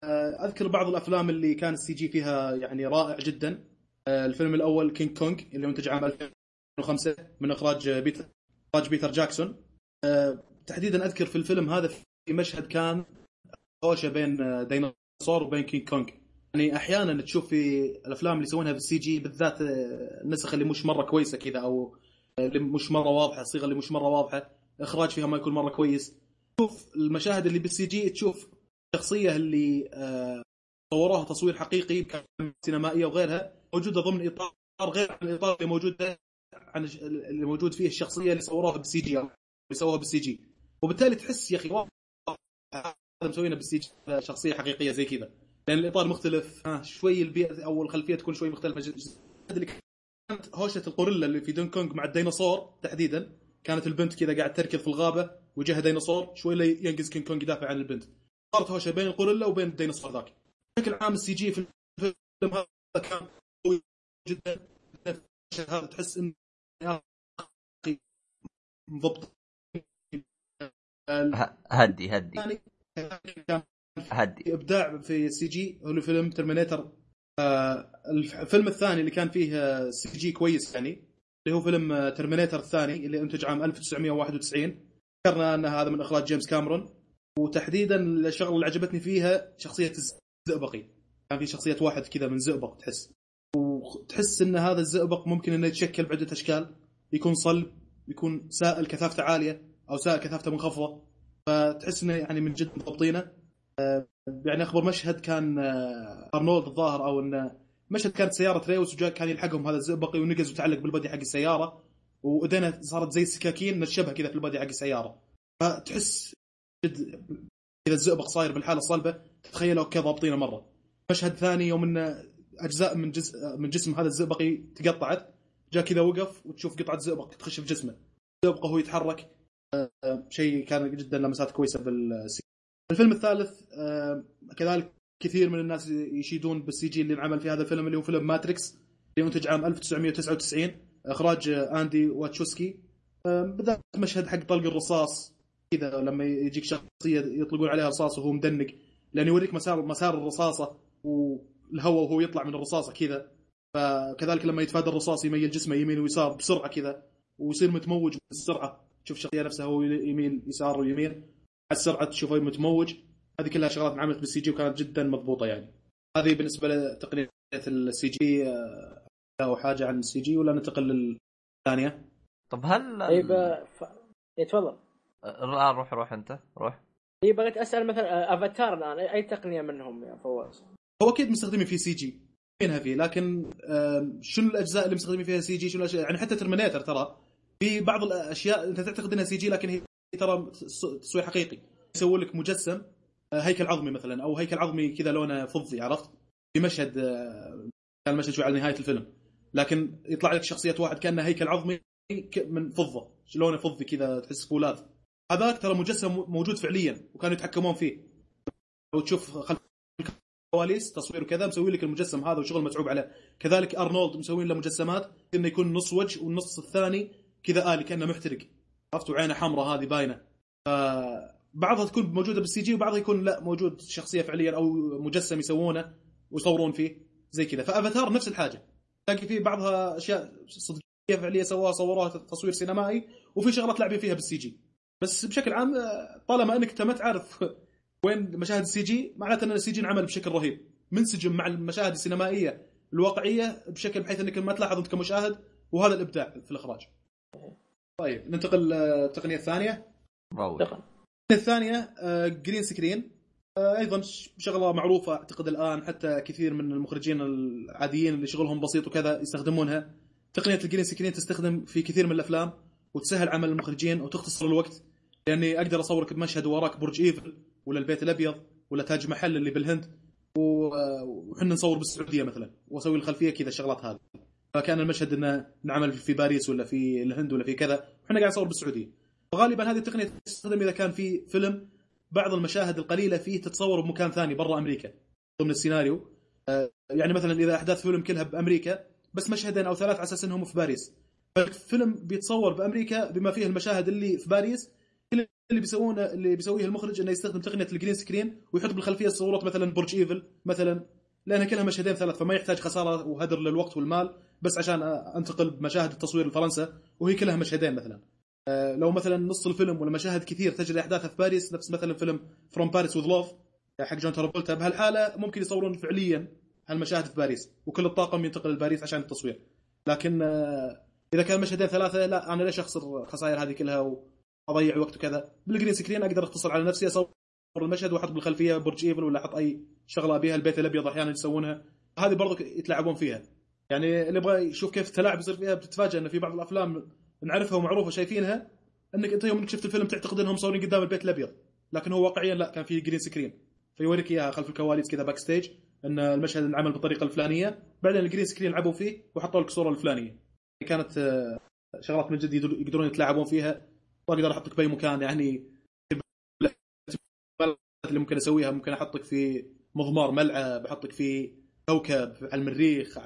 آه، أذكر بعض الأفلام اللي كان ال CG فيها يعني رائع جدا. آه، الفيلم الأول كينج كونج اللي منتج عام 2005 من إخراج بيتر إخراج بيتر جاكسون. آه، تحديدا أذكر في الفيلم هذا في مشهد كان هوشه بين ديناصور وبين كينج كونج يعني أحيانا تشوف في الأفلام اللي يسوونها بال CG بالذات النسخ اللي مش مرة كويسة كذا أو اللي مش مرة واضحة الصيغة اللي مش مرة واضحة. إخراج فيها ما يكون مرة كويس. تشوف المشاهد اللي بال CG تشوف الشخصيه اللي آه، صوروها تصوير حقيقي سينمائية وغيرها موجودة ضمن إطار غير عن الإطار اللي موجود عن اللي موجود فيه الشخصية اللي صوروها بال CG اللي سووها بال CG. وبالتالي تحس يا أخي هذا مسوينه بال CG شخصية حقيقية زي كذا. لأن الإطار مختلف ها شوي البيئه أو الخلفية تكون شوي مختلفة. اللي كانت هوشة الغوريلا اللي في كينج كونج مع الديناصور تحديدا. كانت البنت كذا قاعد تركض في الغابة وجهها ديناصور شوي اللي ينقز كينج كونج يدافع عن البنت. صارت هوشة بين الغوريلا وبين الديناصور ذاك. بشكل عام ال CG في الفيلم هذا كان قوي جدا. هذا تحس أخي مضبط. هدي هدي. كان هدي إبداع في ال CG هو فيلم Terminator آه الفيلم الثاني اللي كان فيه CG كويس يعني. اللي هو فيلم آه، Terminator الثاني اللي انتج عام 1991 ذكرنا أن هذا من إخراج جيمس كاميرون. وتحديدا الشغلة اللي عجبتني فيها شخصية الزئبقي. كان في شخصية واحد كذا من زئبق تحس. وتحس إن هذا الزئبق ممكن إنه يتشكل بعدة أشكال. يكون صلب يكون سائل كثافته عالية أو سائل كثافته منخفضه فتحس إنه يعني من جد مضبطينه. يعني أخبر مشهد كان آه، أرنولد الظاهر أو إنه مشهد كانت سيارة ريوس وجاء كان يلحقهم هذا الزئبقي ونقز وتعلق بالبدي حق السيارة وايدينا صارت زي السكاكين نشبها كذا في البدي حق السيارة. فتحس جد الزئبق صاير بالحالة الصلبة تتخيل okay ضابطينه مرة. مشهد ثاني يوم ان أجزاء من جزء من جسم هذا الزئبقي تقطعت جاء كذا وقف وتشوف قطعة زئبق تخش في جسمه. الزئبق وهو يتحرك آه، شيء كان جدا لمسات كويسة بال CG الفيلم الثالث آه، كذلك كثير من الناس يشيدون بال CG اللي انعمل في هذا الفيلم اللي هو فيلم ماتريكس اللي انتج عام 1999 إخراج أندي واتشوسكي. بالذات مشهد حق طلق الرصاص كذا لما يجيك شخصية يطلقون عليها رصاص وهو مدنق لأن يوريك مسار مسار الرصاصة والهواء وهو يطلع من الرصاصة كذا. فكذلك لما يتفادى الرصاص يميل جسمه يمين ويسار بسرعة كذا. ويصير متموج بالسرعة. تشوف الشخصيه نفسها هو يميل يسار ويمين على السرعة تشوفه متموج. هذه كلها شغلات انعملت بال CG وكانت جدا مضبوطة يعني. هذه بالنسبة لتقنية ال CG آه، أو حاجة عن ال CG ولا ننتقل للثانية؟ طب هل طيب آه، ف... إيه، تفضل. لا روح روح أنت روح. اي بغيت أسأل مثلا آه، أفاتار الآن اي تقنية منهم يا فواز؟ هو أكيد مستخدمين فيه CG. منها فيه لكن شنو الأجزاء اللي مستخدمين فيها CG؟ شنو الأشياء؟ يعني حتى Terminator ترى في بعض الأشياء أنت تعتقد إنها CG لكن هي ترى تصوير حقيقي. يسوي لك مجسم آه، هيكل عظمي مثلا أو هيكل عظمي كذا لونه فضي عرفت؟ في مشهد آه، كان المشهد شوي على نهاية الفيلم. لكن يطلع لك شخصية واحد كأنه هيكل عظمي من فضة لونه فضي كذا تحس فولاذ. هذاك ترى مجسم موجود فعليا وكانوا يتحكمون فيه. لو تشوف خلف كواليس تصوير وكذا مسوي لك المجسم هذا وشغل متعوب عليه. كذلك أرنولد مسوين له مجسمات إنه يكون نص وجه والنص الثاني كذا آلي كأنه محترق. عرفت؟ وعينه حمراء هذه باينة. فبعضها تكون موجودة بال CG وبعضها يكون لا موجود شخصية فعليا أو مجسم يسوونه ويصورون فيه زي كذا. فأفاتار نفس الحاجة. تلاقي فيه بعضها أشياء صدقية فعلية سووها صوروها تصوير سينمائي وفي شغلات لاعبين فيها بال CG. بس بشكل عام آه، طالما أنك أنت ما تعرف وين مشاهد ال CG معناته أن ال CG انعمل بشكل رهيب. منسجم مع المشاهد السينمائية الواقعية بشكل بحيث أنك ما تلاحظ أنت كمشاهد وهذا الإبداع في الإخراج. طيب ننتقل للتقنية الثانية. تقن الثانية green screen أيضا ش- شغلة معروفة أعتقد الآن حتى كثير من المخرجين العاديين اللي شغلهم بسيط وكذا يستخدمونها. تقنية ال green screen تستخدم في كثير من الأفلام وتسهل عمل المخرجين وتختصر الوقت. لأني أقدر أصورك بمشهد وراك برج إيفل ولا البيت الأبيض ولا تاج محل اللي بالهند وحنا نصور بالسعودية مثلا وأسوي الخلفية كذا الشغلات هذه. فكان المشهد إنه نعمل في باريس ولا في الهند ولا في كذا وحنا قاعد نصور بالسعودية. فغالبا هذه التقنية تستخدم إذا كان في فيلم بعض المشاهد القليلة فيه تتصور بمكان ثاني برا أمريكا ضمن السيناريو. آه، يعني مثلا إذا أحداث فيلم كلها بأمريكا بس مشهدين أو ثلاث على أساس إنهم في باريس. فالفيلم بيتصور بأمريكا بما فيه المشاهد اللي في باريس كل اللي بيسوونه اللي بيسويه المخرج إنه يستخدم تقنية ال green screen ويحط بالخلفية صوره مثلا برج ايفل مثلا لانها كلها مشهدين ثلاث فما يحتاج خسارة وهدر للوقت والمال بس عشان أنتقل بمشاهد التصوير لفرنسا وهي كلها مشهدين مثلا. لو مثلا نص الفيلم ولا مشاهد كثير تجري أحداثها في باريس نفس مثلا فيلم From Paris with Love حق جون ترافولتا بهالحالة ممكن يصورون فعليا هالمشاهد في باريس وكل الطاقم ينتقل لباريس عشان التصوير. لكن آه، إذا كان مشهدين ثلاثة لا أنا ليش أخسر الخسائر هذه كلها اضيع وقت وكذا؟ بال green screen أقدر أختصر على نفسي أصور المشهد وأحط بالخلفية برج إيفل ولا أحط أي شغلة أبيها البيت الأبيض أحيانا يسوونها. هذه برضو يتلاعبون فيها. يعني اللي يبغى يشوف كيف التلاعب يصير فيها بتتفاجئ إن في بعض الأفلام نعرفها ومعروفة شايفينها إنك أنت يوم إنك شفت الفيلم تعتقد إنهم مصورين قدام البيت الأبيض لكن هو واقعيا لا كان في green screen فيوريك إياها خلف الكواليس كذا backstage إن المشهد انعمل بالطريقة الفلانية بعدين ال green screen لعبوا فيه وحطوا لك الصورة الفلانية. كانت آه، شغلات من جد يقدرون- يتلاعبون فيها. واقدر أحطك بأي مكان يعني اللي ممكن أسويها ممكن أحطك في مضمار ملعب أحطك في كوكب على المريخ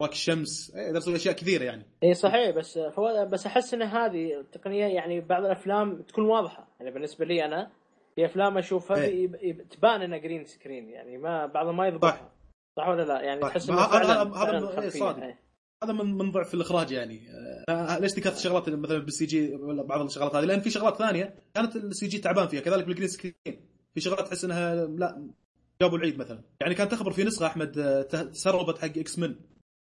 back الشمس إيه، أقدر أسوي أشياء كثيرة يعني إي صحيح بس فو... بس أحس إن هذه التقنيه يعني بعض الأفلام تكون واضحة يعني بالنسبة لي أنا في أفلام اشوفها إيه. تبان إنها green screen يعني ما بعضها ما يضبطها صح ولا لا يعني صح. تحس هذا- هذا- إيه،. صادق. إيه. هذا من من ضعف الإخراج يعني آه، ليش ذكرت الشغلات مثلا بال CG ولا بعض الشغلات هذه لأن في شغلات ثانية كانت ال CG تعبان فيها كذلك بال green screen في شغلات تحس إنها لا جابوا العيد مثلا. يعني كان تخبر في نسخة أحمد آه، تسربت حق X-Men.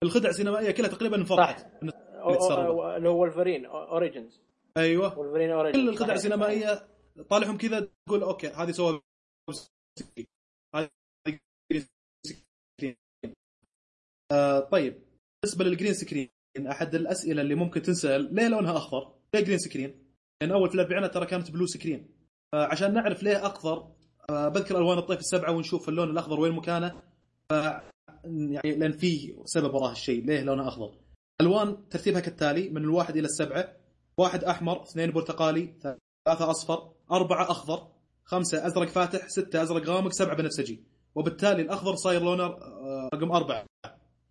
الخدع السينمائية كلها تقريبا انفضحت صح. اللي هو Wolverine Origins أيوه. Wolverine Origins كل الخدع السينمائية طالعهم كذا تقول okay هذه سوى. آه طيب. بالنسبة لل green screen أحد الأسئلة اللي ممكن تنسأل ليه لونها أخضر؟ ليه green screen؟ لأن أول في الاربعينات ترى كانت blue screen آه عشان نعرف ليه أخضر بذكر الوان الطيف السبعة ونشوف اللون الأخضر وين مكانه. آه يعني لأن في سبب وراء الشيء ليه لونها أخضر؟ الوان ترتيبها كالتالي من الواحد إلى السبعة. واحد أحمر اثنين برتقالي ثلاثة أصفر أربعة أخضر خمسة أزرق فاتح ستة أزرق غامق سبعة بنفسجي. وبالتالي الأخضر صاير لونه آه، رقم أربعة.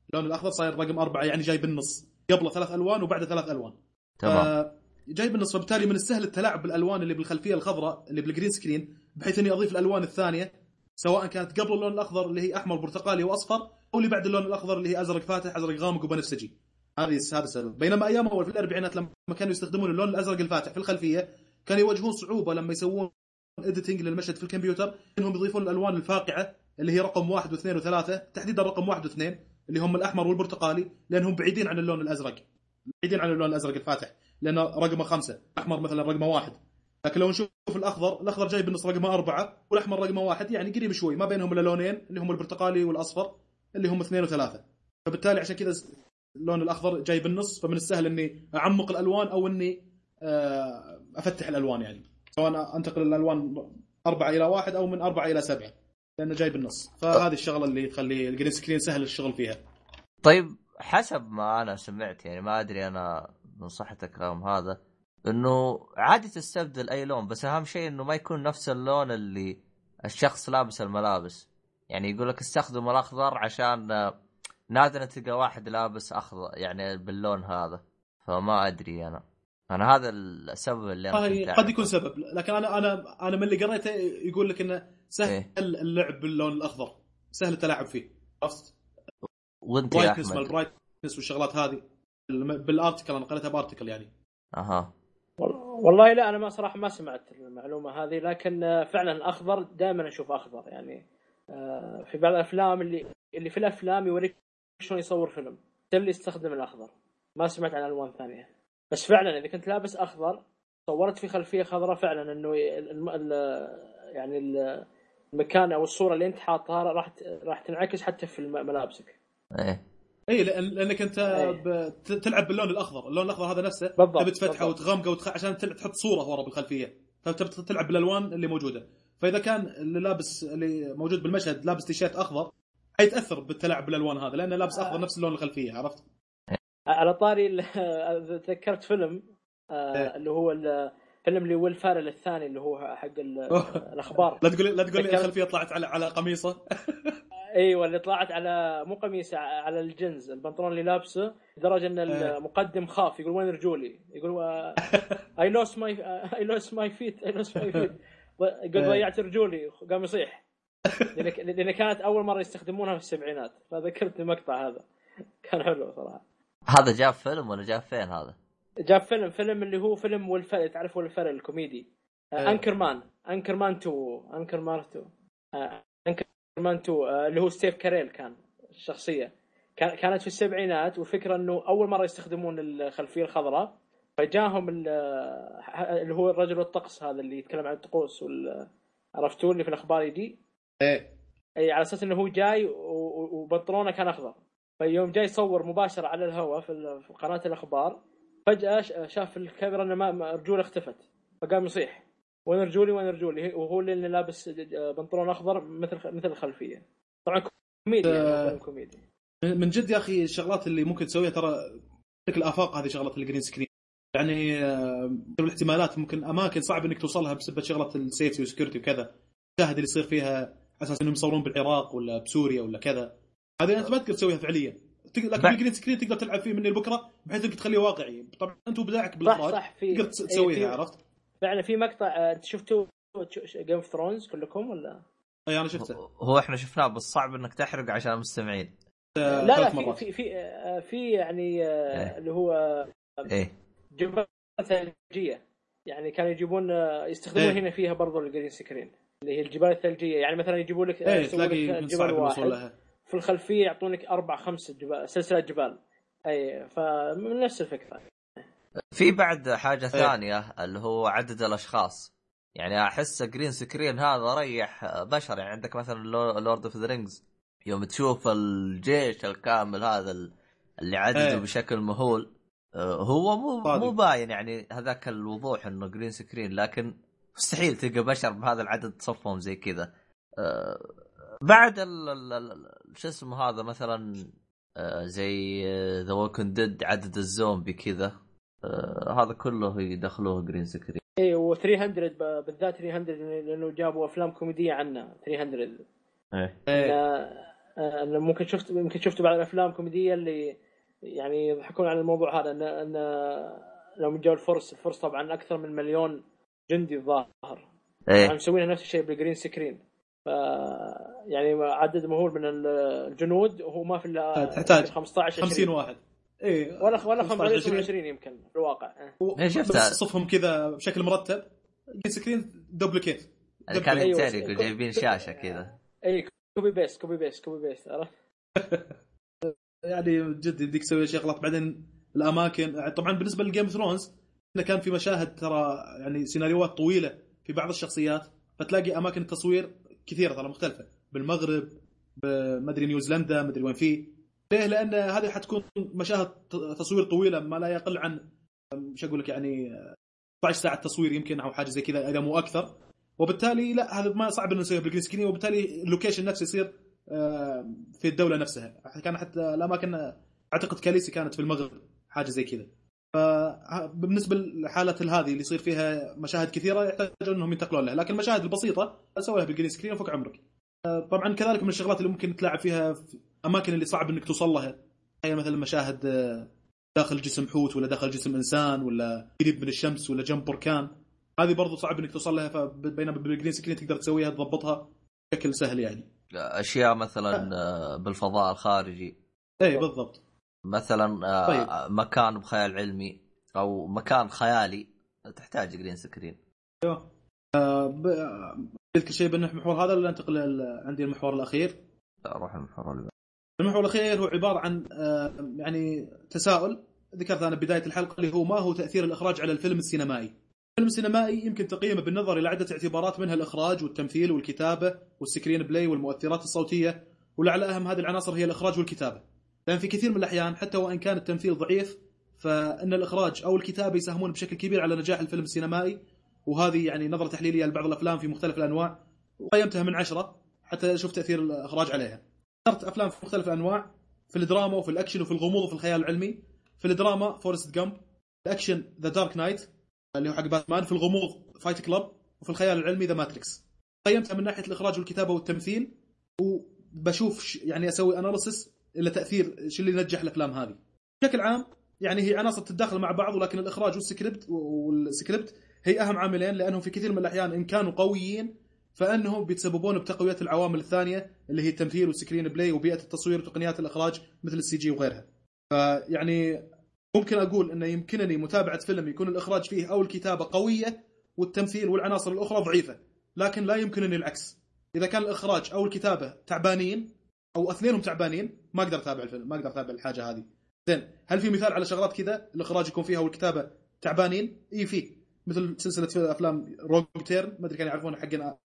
اللون الأخضر صاير رقم أربعة يعني جاي بالنص. قبله ثلاث ألوان وبعده ثلاث ألوان. تمام. آه، جاي بالنص فبالتالي من السهل التلاعب بالألوان اللي بالخلفية الخضراء اللي بال green screen بحيث إني أضيف الألوان الثانية سواء كانت قبل اللون الأخضر اللي هي أحمر برتقالي وأصفر أو اللي بعد اللون الأخضر اللي هي أزرق فاتح أزرق غامق وبنفسجي. هذه هذا السبب بينما أيام أول في الأربعينات لما كانوا يستخدمون اللون الأزرق الفاتح في الخلفية كانوا يواجهون صعوبة لما يسوون اديتنج للمشهد في الكمبيوتر إنهم يضيفون الألوان الفاقعة اللي هي رقم واحد واثنين وثلاثة تحديدا رقم واحد واثنين اللي هم الأحمر والبرتقالي لانهم بعيدين عن اللون الأزرق. بعيدين عن اللون الأزرق الفاتح لأنه رقمه خمسة الاحمر مثلا رقمه واحد. لكن لو نشوف الأخضر الأخضر جاي بالنص رقمه أربعة والأحمر رقمه واحد يعني قريب شوي ما بينهم إلا لونين اللي هم البرتقالي والأصفر اللي هم اثنين وثلاثة. فبالتالي عشان كذا اللون الأخضر جاي بالنص فمن السهل إني أعمق الألوان أو إني آه، أفتح الألوان يعني. سواء أنتقل الألوان أربعة إلى واحد أو من أربعة إلى سبعة لأنه جاي بالنص فهذه الشغلة اللي تخلي ال green screen سهل الشغل فيها. طيب حسب ما أنا سمعت يعني ما أدري أنا من صحة الكلام هذا إنه عادي تستبدل أي لون بس أهم شيء إنه ما يكون نفس اللون اللي الشخص لابس الملابس. يعني يقول لك استخدم الأخضر عشان آه، نادرا تلقى واحد لابس أخضر يعني باللون هذا. فما أدري أنا. أنا هذا السبب اللي أنا قد. يكون سبب. لكن أنا أنا أنا من اللي قريته يقول لك إنه سهل إيه. اللعب باللون الأخضر. سهل التلاعب فيه. عرفت؟ وأنت يا أحمد. والشغلات هذه. بالارتكل أنا قريتها بارتكل يعني. أها. والله لا أنا ما صراحة ما سمعت المعلومة هذه لكن فعلا الأخضر دائما أشوف أخضر يعني. آه، في بعض الأفلام اللي اللي في الأفلام يوريك شلون يصور فيلم اللي يستخدم الأخضر. ما سمعت عن ألوان ثانية. بس فعلا إذا كنت لابس أخضر صورت في خلفية خضراء فعلا إنه يعني ال- المكان أو الصورة اللي أنت حاطها راح راح تنعكس حتى في ملابسك. إيه. إي لأنك أنت ت- تلعب باللون الأخضر، اللون الأخضر هذا نفسه بالضبط، تبي تفتحه. وتغمقه وتخ... عشان تحط صورة ورا بالخلفية، فتبي تلعب بالألوان اللي موجودة، فإذا كان اللي لابس اللي موجود بالمشهد لابس تيشيرت أخضر حيتأثر بالتلاعب بالألوان هذا لأنه لابس أخضر نفس اللون الخلفية عرفت؟ على طاري تذكرت فيلم آه،. اللي هو الفيلم اللي ويل فارل الثاني اللي هو حق ال- الأخبار لا تقول لا تقول لي. الخلفية طلعت على على قميصه إيوه اللي طلعت على مو قميص على الجنز البنطلون اللي لابسه لدرجة إن إيه. المقدم خاف يقول وين رجولي؟ يقول I lost my I lost my feet I lost my feet يقول إيه. ضيعت رجولي قام يصيح لأن لأن كانت أول مرة يستخدمونها في السبعينات فذكرت المقطع هذا كان حلو صراحة هذا جاب فيلم ولا جاب فين هذا؟ جاب فيلم فيلم اللي هو فيلم والفرق تعرف والفرق الكوميدي أيوة. Anchorman Anchorman 2 Anchorman 2 آه، Anchorman 2 آه، اللي هو ستيف كاريل كان الشخصية. كان- كانت في السبعينات والفكرة إنه أول مرة يستخدمون الخلفية الخضراء فجاهم ال- اللي هو الرجل الطقس هذا اللي يتكلم عن الطقوس وال عرفتوه اللي في الأخبار يجي إيه. اي على أساس إنه هو جاي وبنطلونه كان أخضر. فيوم جاي يصور مباشرة على الهواء في قناة الأخبار فجأة شاف الكاميرا ان ما- ما رجوله اختفت فقام يصيح. وين رجولي وين رجولي وهو اللي لابس بنطلون أخضر مثل مثل الخلفية. طبعا كوميدي يعني فيلم كوميدي من جد يا أخي الشغلات اللي ممكن تسويها ترى لك الافاق هذه شغلات ال green screen يعني آه، الاحتمالات ممكن أماكن صعب إنك توصلها بسبب شغلة ال safety وال security وكذا. المشاهد اللي يصير فيها على أساس إنهم يصورون بالعراق ولا بسوريا ولا كذا. هذه أنت ما تقدر تسويها فعليا. لكن ال green screen تقدر تلعب فيه من لبكره بحيث إنك تخليه واقعي. طبعا أنت وبداعك صح بالاخراج صح في تقدر إيه، تسويها عرفت؟ فعلا في مقطع آه، انت شفتوا Game of Thrones كلكم ولا؟ إي أنا شفته. هو إحنا شفناه بس صعب إنك تحرق عشان المستمعين. آه، لا لا في في في, آه، في يعني إيه. اللي هو إيه. جبال ثلجية. يعني كانوا يجيبون يستخدمون إيه. هنا فيها برضو ال green screen اللي هي الجبال الثلجية. يعني مثلا يجيبوا لك إيه تلاقي من جبل صعب الوصول واحد لها. في الخلفية يعطونك أربع خمس جبال سلسلة جبال. اي فمن نفس الفكرة. في بعد حاجة ثانية اللي هو عدد الأشخاص. يعني أحس green screen هذا ريح بشر. يعني عندك مثلا Lord of the Rings يوم تشوف الجيش الكامل هذا ال- اللي عدده إيه. بشكل مهول. آه، هو مو صادق. مو باين يعني هذاك الوضوح إنه green screen لكن مستحيل تلقى بشر بهذا العدد تصفهم زي كذا. آه، بعد شو اسمه هذا مثلا آه، زي The Walking Dead عدد الزومبي كذا. آه، هذا كله يدخلوه green screen اي و300 ب- بالذات 300 لأنه جابوا أفلام كوميدية عنه 300 إيه. إيه. آه، ممكن شفت ممكن شفتوا بعض الأفلام الكوميديه اللي يعني يضحكون على الموضوع هذا ان ان لو جو الفرس الفرس طبعا أكثر من مليون جندي الظاهر. إيه. مسوينها نفس الشيء بال green screen ف يعني عدد مهول من الجنود وهو ما في إلا تحتاج 15 50 20 واحد. إيه ولا ولا 15 25 20 يمكن في الواقع آه. إيه،. بس صفهم كذا بشكل مرتب screen duplicate اللي كان أيوة. يتريق يقول جايبين شاشة كذا اي copy paste copy paste copy paste عرفت؟ يعني جد يديك تسوي شغلات بعدين الأماكن طبعا بالنسبة ل Game Thrones كان في مشاهد ترى يعني سيناريوهات طويلة في بعض الشخصيات فتلاقي أماكن التصوير كثيرة ترى مختلفة بالمغرب ما أدري نيوزيلندا ما أدري وين في ليه؟ لأن هذه حتكون مشاهد تصوير طويلة ما لا يقل عن مش أقول لك يعني 12 ساعة تصوير يمكن أو حاجة زي كذا إذا مو أكثر. وبالتالي لا هذا ما صعب إنه نسويه بال green screen وبالتالي ال location نفسه يصير في الدولة نفسها. كان حتى الأماكن أعتقد كاليسي كانت في المغرب حاجة زي كذا. فبالنسبه للحالات هذه اللي يصير فيها مشاهد كثيرة يحتاج إنهم ينتقلون لها. لكن المشاهد البسيطة سويها بال green screen وفك عمرك. آه، طبعا كذلك من الشغلات اللي ممكن تلعب فيها في أماكن اللي صعب إنك توصل لها. هي مثلا مشاهد آه، داخل جسم حوت ولا داخل جسم إنسان ولا قريب من الشمس ولا جنب بركان. هذه برضو صعب إنك توصل لها فبينما بال green screen تقدر تسويها تضبطها بشكل سهل يعني. أشياء مثلا آه، بالفضاء الخارجي. اي بالضبط. مثلا آه، طيب. مكان بخيال علمي أو مكان خيالي تحتاج green screen ب- آه، تذكر شيء بالمحور هذا ولا ننتقل ل- عندي المحور الأخير؟ أروح المحور اللي. المحور الأخير هو عبارة عن آه، يعني تساؤل ذكرت أنا بداية الحلقة اللي هو ما هو تأثير الإخراج على الفيلم السينمائي؟ الفيلم السينمائي يمكن تقييمه بالنظر إلى عدة اعتبارات منها الإخراج والتمثيل والكتابة وال screenplay والمؤثرات الصوتية ولعل أهم هذه العناصر هي الإخراج والكتابة. لأن في كثير من الأحيان حتى وإن كان التمثيل ضعيف فإن الإخراج أو الكتابة يساهمون بشكل كبير على نجاح الفيلم السينمائي وهذه يعني نظرة تحليلية لبعض الأفلام في مختلف الأنواع وقيمتها من عشرة حتى أشوف تأثير الإخراج عليها. اخترت أفلام في مختلف الأنواع في الدراما وفي الأكشن وفي الغموض وفي الخيال العلمي في الدراما Forrest Gump ال action The Dark Knight اللي هو حق باتمان في الغموض Fight Club وفي الخيال العلمي The Matrix قيمتها من ناحية الإخراج والكتابة والتمثيل وبشوف يعني أسوي analysis إلى تأثير شو اللي نجح الأفلام هذه. بشكل عام يعني هي عناصر تتداخل مع بعض ولكن الإخراج وال script وال script هي أهم عاملين لأنهم في كثير من الأحيان إن كانوا قويين فانهم بيتسببون بتقوية العوامل الثانية اللي هي التمثيل وال screenplay وبيئة التصوير وتقنيات الإخراج مثل ال CG وغيرها. فيعني ممكن أقول انه يمكنني متابعة فيلم يكون الإخراج فيه أو الكتابة قوية والتمثيل والعناصر الأخرى ضعيفة، لكن لا يمكنني العكس. إذا كان الإخراج أو الكتابة تعبانين أو أثنينهم تعبانين ما أقدر أتابع الفيلم، ما أقدر أتابع الحاجة هذه. زين، هل في مثال على شغلات كذا الإخراج يكون فيها والكتابة تعبانين إي في مثل سلسلة أفلام Wrong Turn ما أدري كانوا يعرفونها حقنا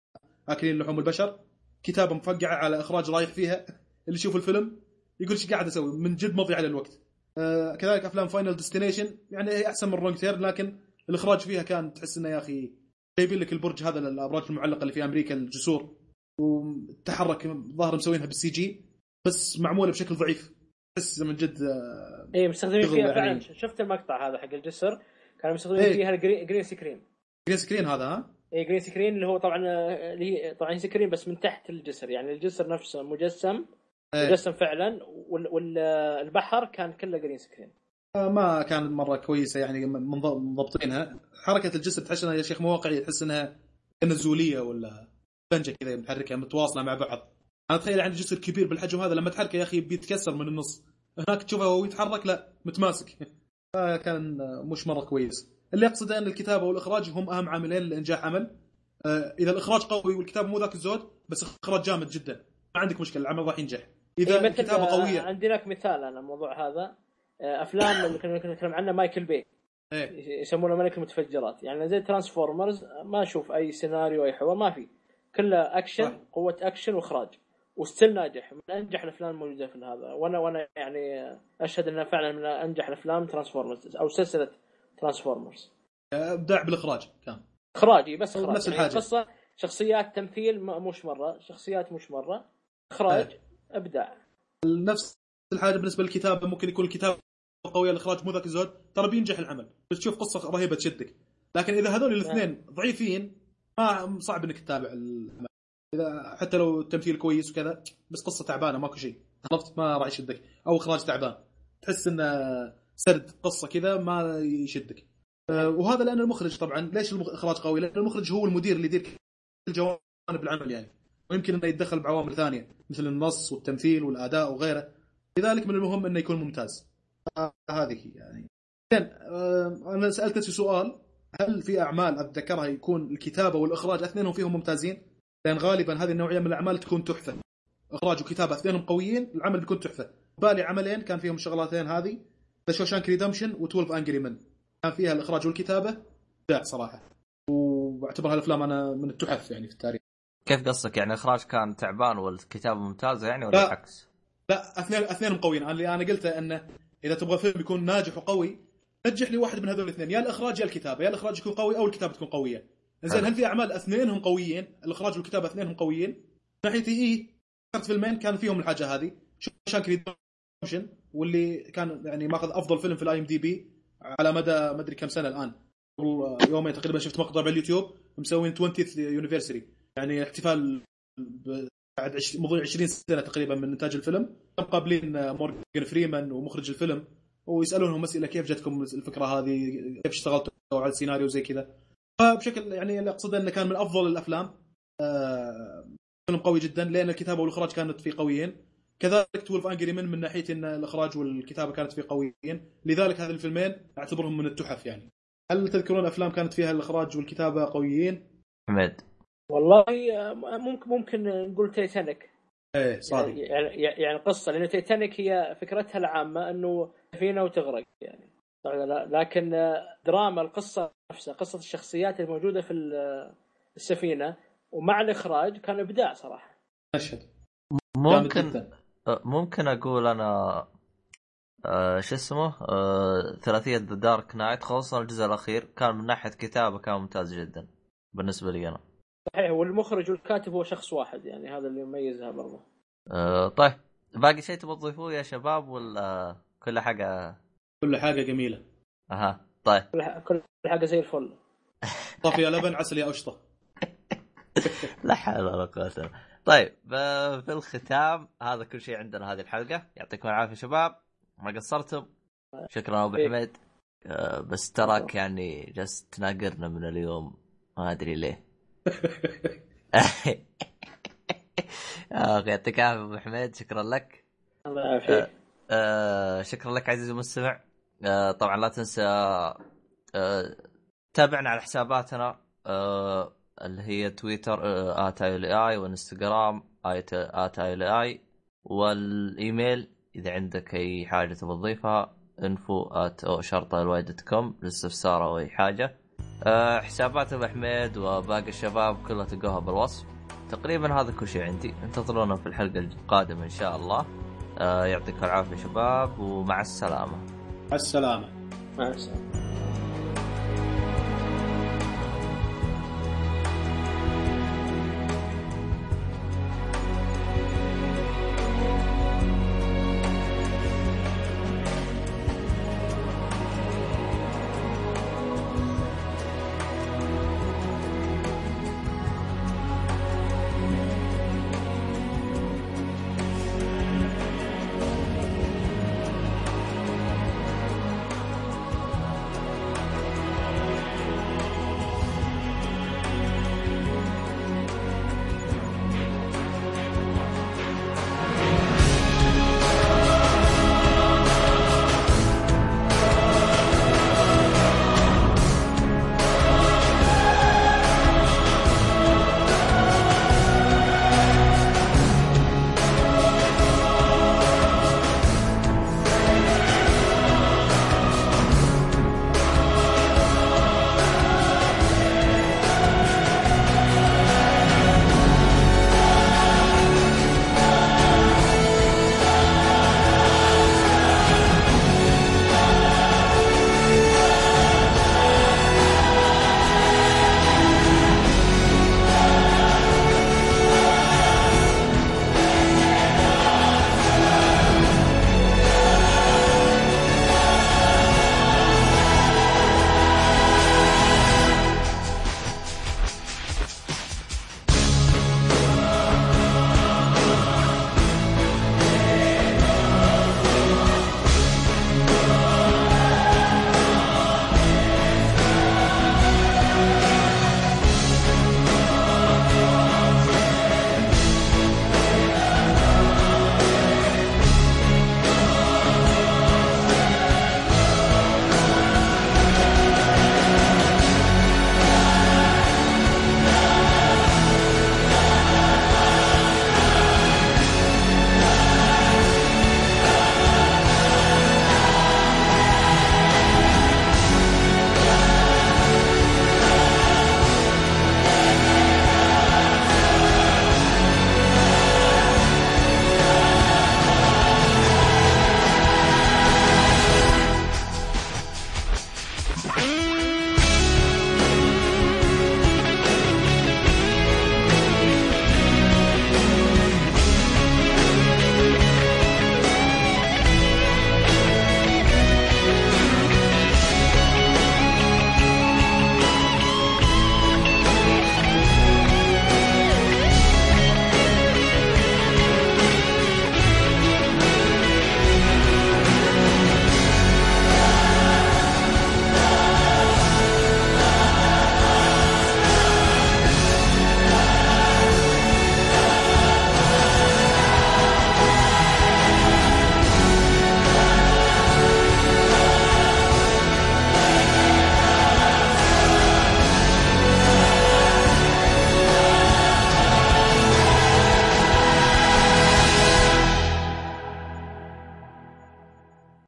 أكلين لحوم البشر كتابة مفقعة على إخراج رايح فيها اللي يشوف الفيلم يقول إيش قاعد أسوي؟ من جد مضيعه للوقت. آه كذلك أفلام Final Destination يعني هي أحسن من Wrong Turn لكن الإخراج فيها كان تحس إنه يا أخي جايبين لك البرج هذا الابراج المعلقة اللي في أمريكا الجسور وتحرك ظاهر مسوينها بال CG بس معمولة بشكل ضعيف. تحس من جد آه، اي مستخدمين فيها يعني- فعلا شفت المقطع هذا حق الجسر؟ كانوا مستخدمين إيه. فيها ال green green screen green screen هذا ها؟ اي green screen اللي هو طبعا آه، اللي هي طبعا screen بس من تحت الجسر. يعني الجسر نفسه مجسم إيه. مجسم فعلا والبحر كان كله جرين سكرين آه، ما كانت مرة كويسة يعني مضبطينها حركة الجسر تحس إنها يا شيخ مو واقعية تحس إنها نزوليه ولا بنجة كذا محركه متواصلة مع بعض. أنا أتخيل عندي جسر كبير بالحجم هذا لما تحركه يا أخي بيتكسر من النص. هناك تشوفه وهو يتحرك لا متماسك. فكان آه، مش مرة كويس. اللي اقصده أن الكتابة والإخراج هم أهم عاملين لإنجاح عمل. آه، إذا الإخراج قوي والكتابة مو ذاك الزود بس إخراج جامد جدا. ما عندك مشكلة العمل راح ينجح. إذا إيه، الكتابة قوية. عندي لك مثال أنا الموضوع هذا. آه، أفلام اللي كنا نتكلم عنها مايكل بي. إيه. يسمونه ملك المتفجرات. يعني زي Transformers ما أشوف أي سيناريو أي حوار ما في. كله أكشن. قوة أكشن وإخراج. و still ناجح. من أنجح الأفلام الموجودة في هذا. وأنا وأنا يعني أشهد أنه فعلا من أنجح الأفلام Transformers. أو سلسلة Transformers. ابداع بالاخراج كان. اخراجي بس إخراج. نفس يعني الحاجة. قصة شخصيات تمثيل مش مرة شخصيات مش مرة. إخراج إيه. إبداع. نفس الحاجة بالنسبة للكتابة ممكن يكون الكتابه قوية الإخراج مو ذاك الزود ترى بينجح العمل. بس تشوف قصة رهيبة تشدك. لكن إذا هذول الاثنين ضعيفين ما صعب إنك تتابع العمل إذا حتى لو التمثيل كويس وكذا بس قصة تعبانة ماكو شيء. عرفت ما راح يشدك. أو إخراج تعبان. تحس إنه سرد قصة كذا ما يشدك. أه، وهذا لأن المخرج طبعا ليش الاخراج قوي؟ لأن المخرج هو المدير اللي يدير كل جوانب العمل يعني. ويمكن إنه يتدخل بعوامل ثانية مثل النص والتمثيل والأداء وغيره. لذلك من المهم إنه يكون ممتاز. آه، هذه يعني. آه، أنا سألت نفسي سؤال هل في أعمال أتذكرها يكون الكتابة والإخراج أثنينهم فيهم ممتازين؟ لأن غالبا هذه النوعية من الأعمال تكون تحفة. إخراج وكتابة أثنينهم قويين العمل بيكون تحفة. بالي عملين كان فيهم الشغلتين هذه. The Shawshank Redemption و12 Angry Men كان فيها الإخراج والكتابة؟ ابداع صراحة. واعتبر هالأفلام أنا من التحف يعني في التاريخ. كيف قصدك؟ يعني الإخراج كان تعبان والكتابة ممتازة يعني ولا لا. العكس؟ لا اثنين اثنينهم قويين أنا اللي أنا قلته إنه إذا تبغى فيلم يكون ناجح وقوي نجح لي واحد من هذول الاثنين. يا الإخراج يا الكتابة. يا الإخراج يكون قوي أو الكتابة تكون قوية. زين. هل في أعمال اثنينهم قويين؟ الإخراج والكتابة اثنينهم قويين؟ ناحيتي إي ذكرت فيلمين كان فيهم الحاجة هذه. Shawshank Redemption واللي كان يعني ماخذ أفضل فيلم في ال IMDb على مدى ما أدري كم سنة الآن. قبل يومين تقريبا شفت مقطع باليوتيوب مسوين 20th يونيفرساري يعني احتفال بعد. مضي 20 سنة تقريبا من إنتاج الفيلم. مقابلين مورجان فريمان ومخرج الفيلم ويسألونهم أسئلة كيف جتكم الفكرة هذه؟ كيف اشتغلتوا على السيناريو زي كذا؟ فبشكل يعني اللي أقصده إنه كان من أفضل الأفلام. آه فيلم قوي جدا لأن الكتابة والإخراج كانت فيه قويين. كذلك 12 انجري من من ناحية إن الإخراج والكتابة كانت فيه قويين. لذلك هذه الفيلمين أعتبرهم من التحف يعني. هل تذكرون أفلام كانت فيها الإخراج والكتابة قويين؟ حميد والله ممكن ممكن نقول تيتانيك إيه صادق. يعني يعني قصة لأن تيتانيك هي فكرتها العامة إنه سفينه وتغرق يعني. صح ولا لا لكن دراما القصة نفسها قصة الشخصيات الموجودة في ال- السفينة ومع الإخراج كان إبداع صراحة. مشهد. ممكن ممكن أقول أنا آه شو اسمه؟ آه ثلاثية The Dark Knight خصوصا الجزء الأخير كان من ناحية كتابة كان ممتاز جدا بالنسبة لي أنا. صحيح والمخرج والكاتب هو شخص واحد يعني هذا اللي يميزها برضه. آه طيب باقي شيء تبغى تضيفوه يا شباب ولا كل حاجة؟ كل حاجة جميلة. أها طيب. كل ح- كل حاجة زي الفل. طفي يا لبن عسل يا قشطة. لا حول ولا قوة. طيب في الختام هذا كل شيء عندنا هذه الحلقة. يعطيكم العافية شباب. ما قصرتم. شكرا أبو إيه. حميد. آه، بس تراك يعني جالس تناقرنا من اليوم. ما أدري ليه. آه، يعطيك العافية أبو حميد. شكرا لك. الله يعافيك. آه، شكرا لك عزيزي المستمع. آه، طبعا لا تنسى آه، تابعنا على حساباتنا. آه، اللي هي تويتر آه، at I وإنستغرام at I والإيميل إذا عندك أي حاجة تبغى تضيفها info at شرطه ال Y dot com للاستفسار أو أي حاجة. أه حسابات أبو حميد وباقي الشباب كلها تلقوها بالوصف. تقريبا هذا كل شيء عندي. انتظرونا في الحلقة القادمة إن شاء الله. أه يعطيكم العافية شباب ومع السلامة. السلامة. مع السلامة.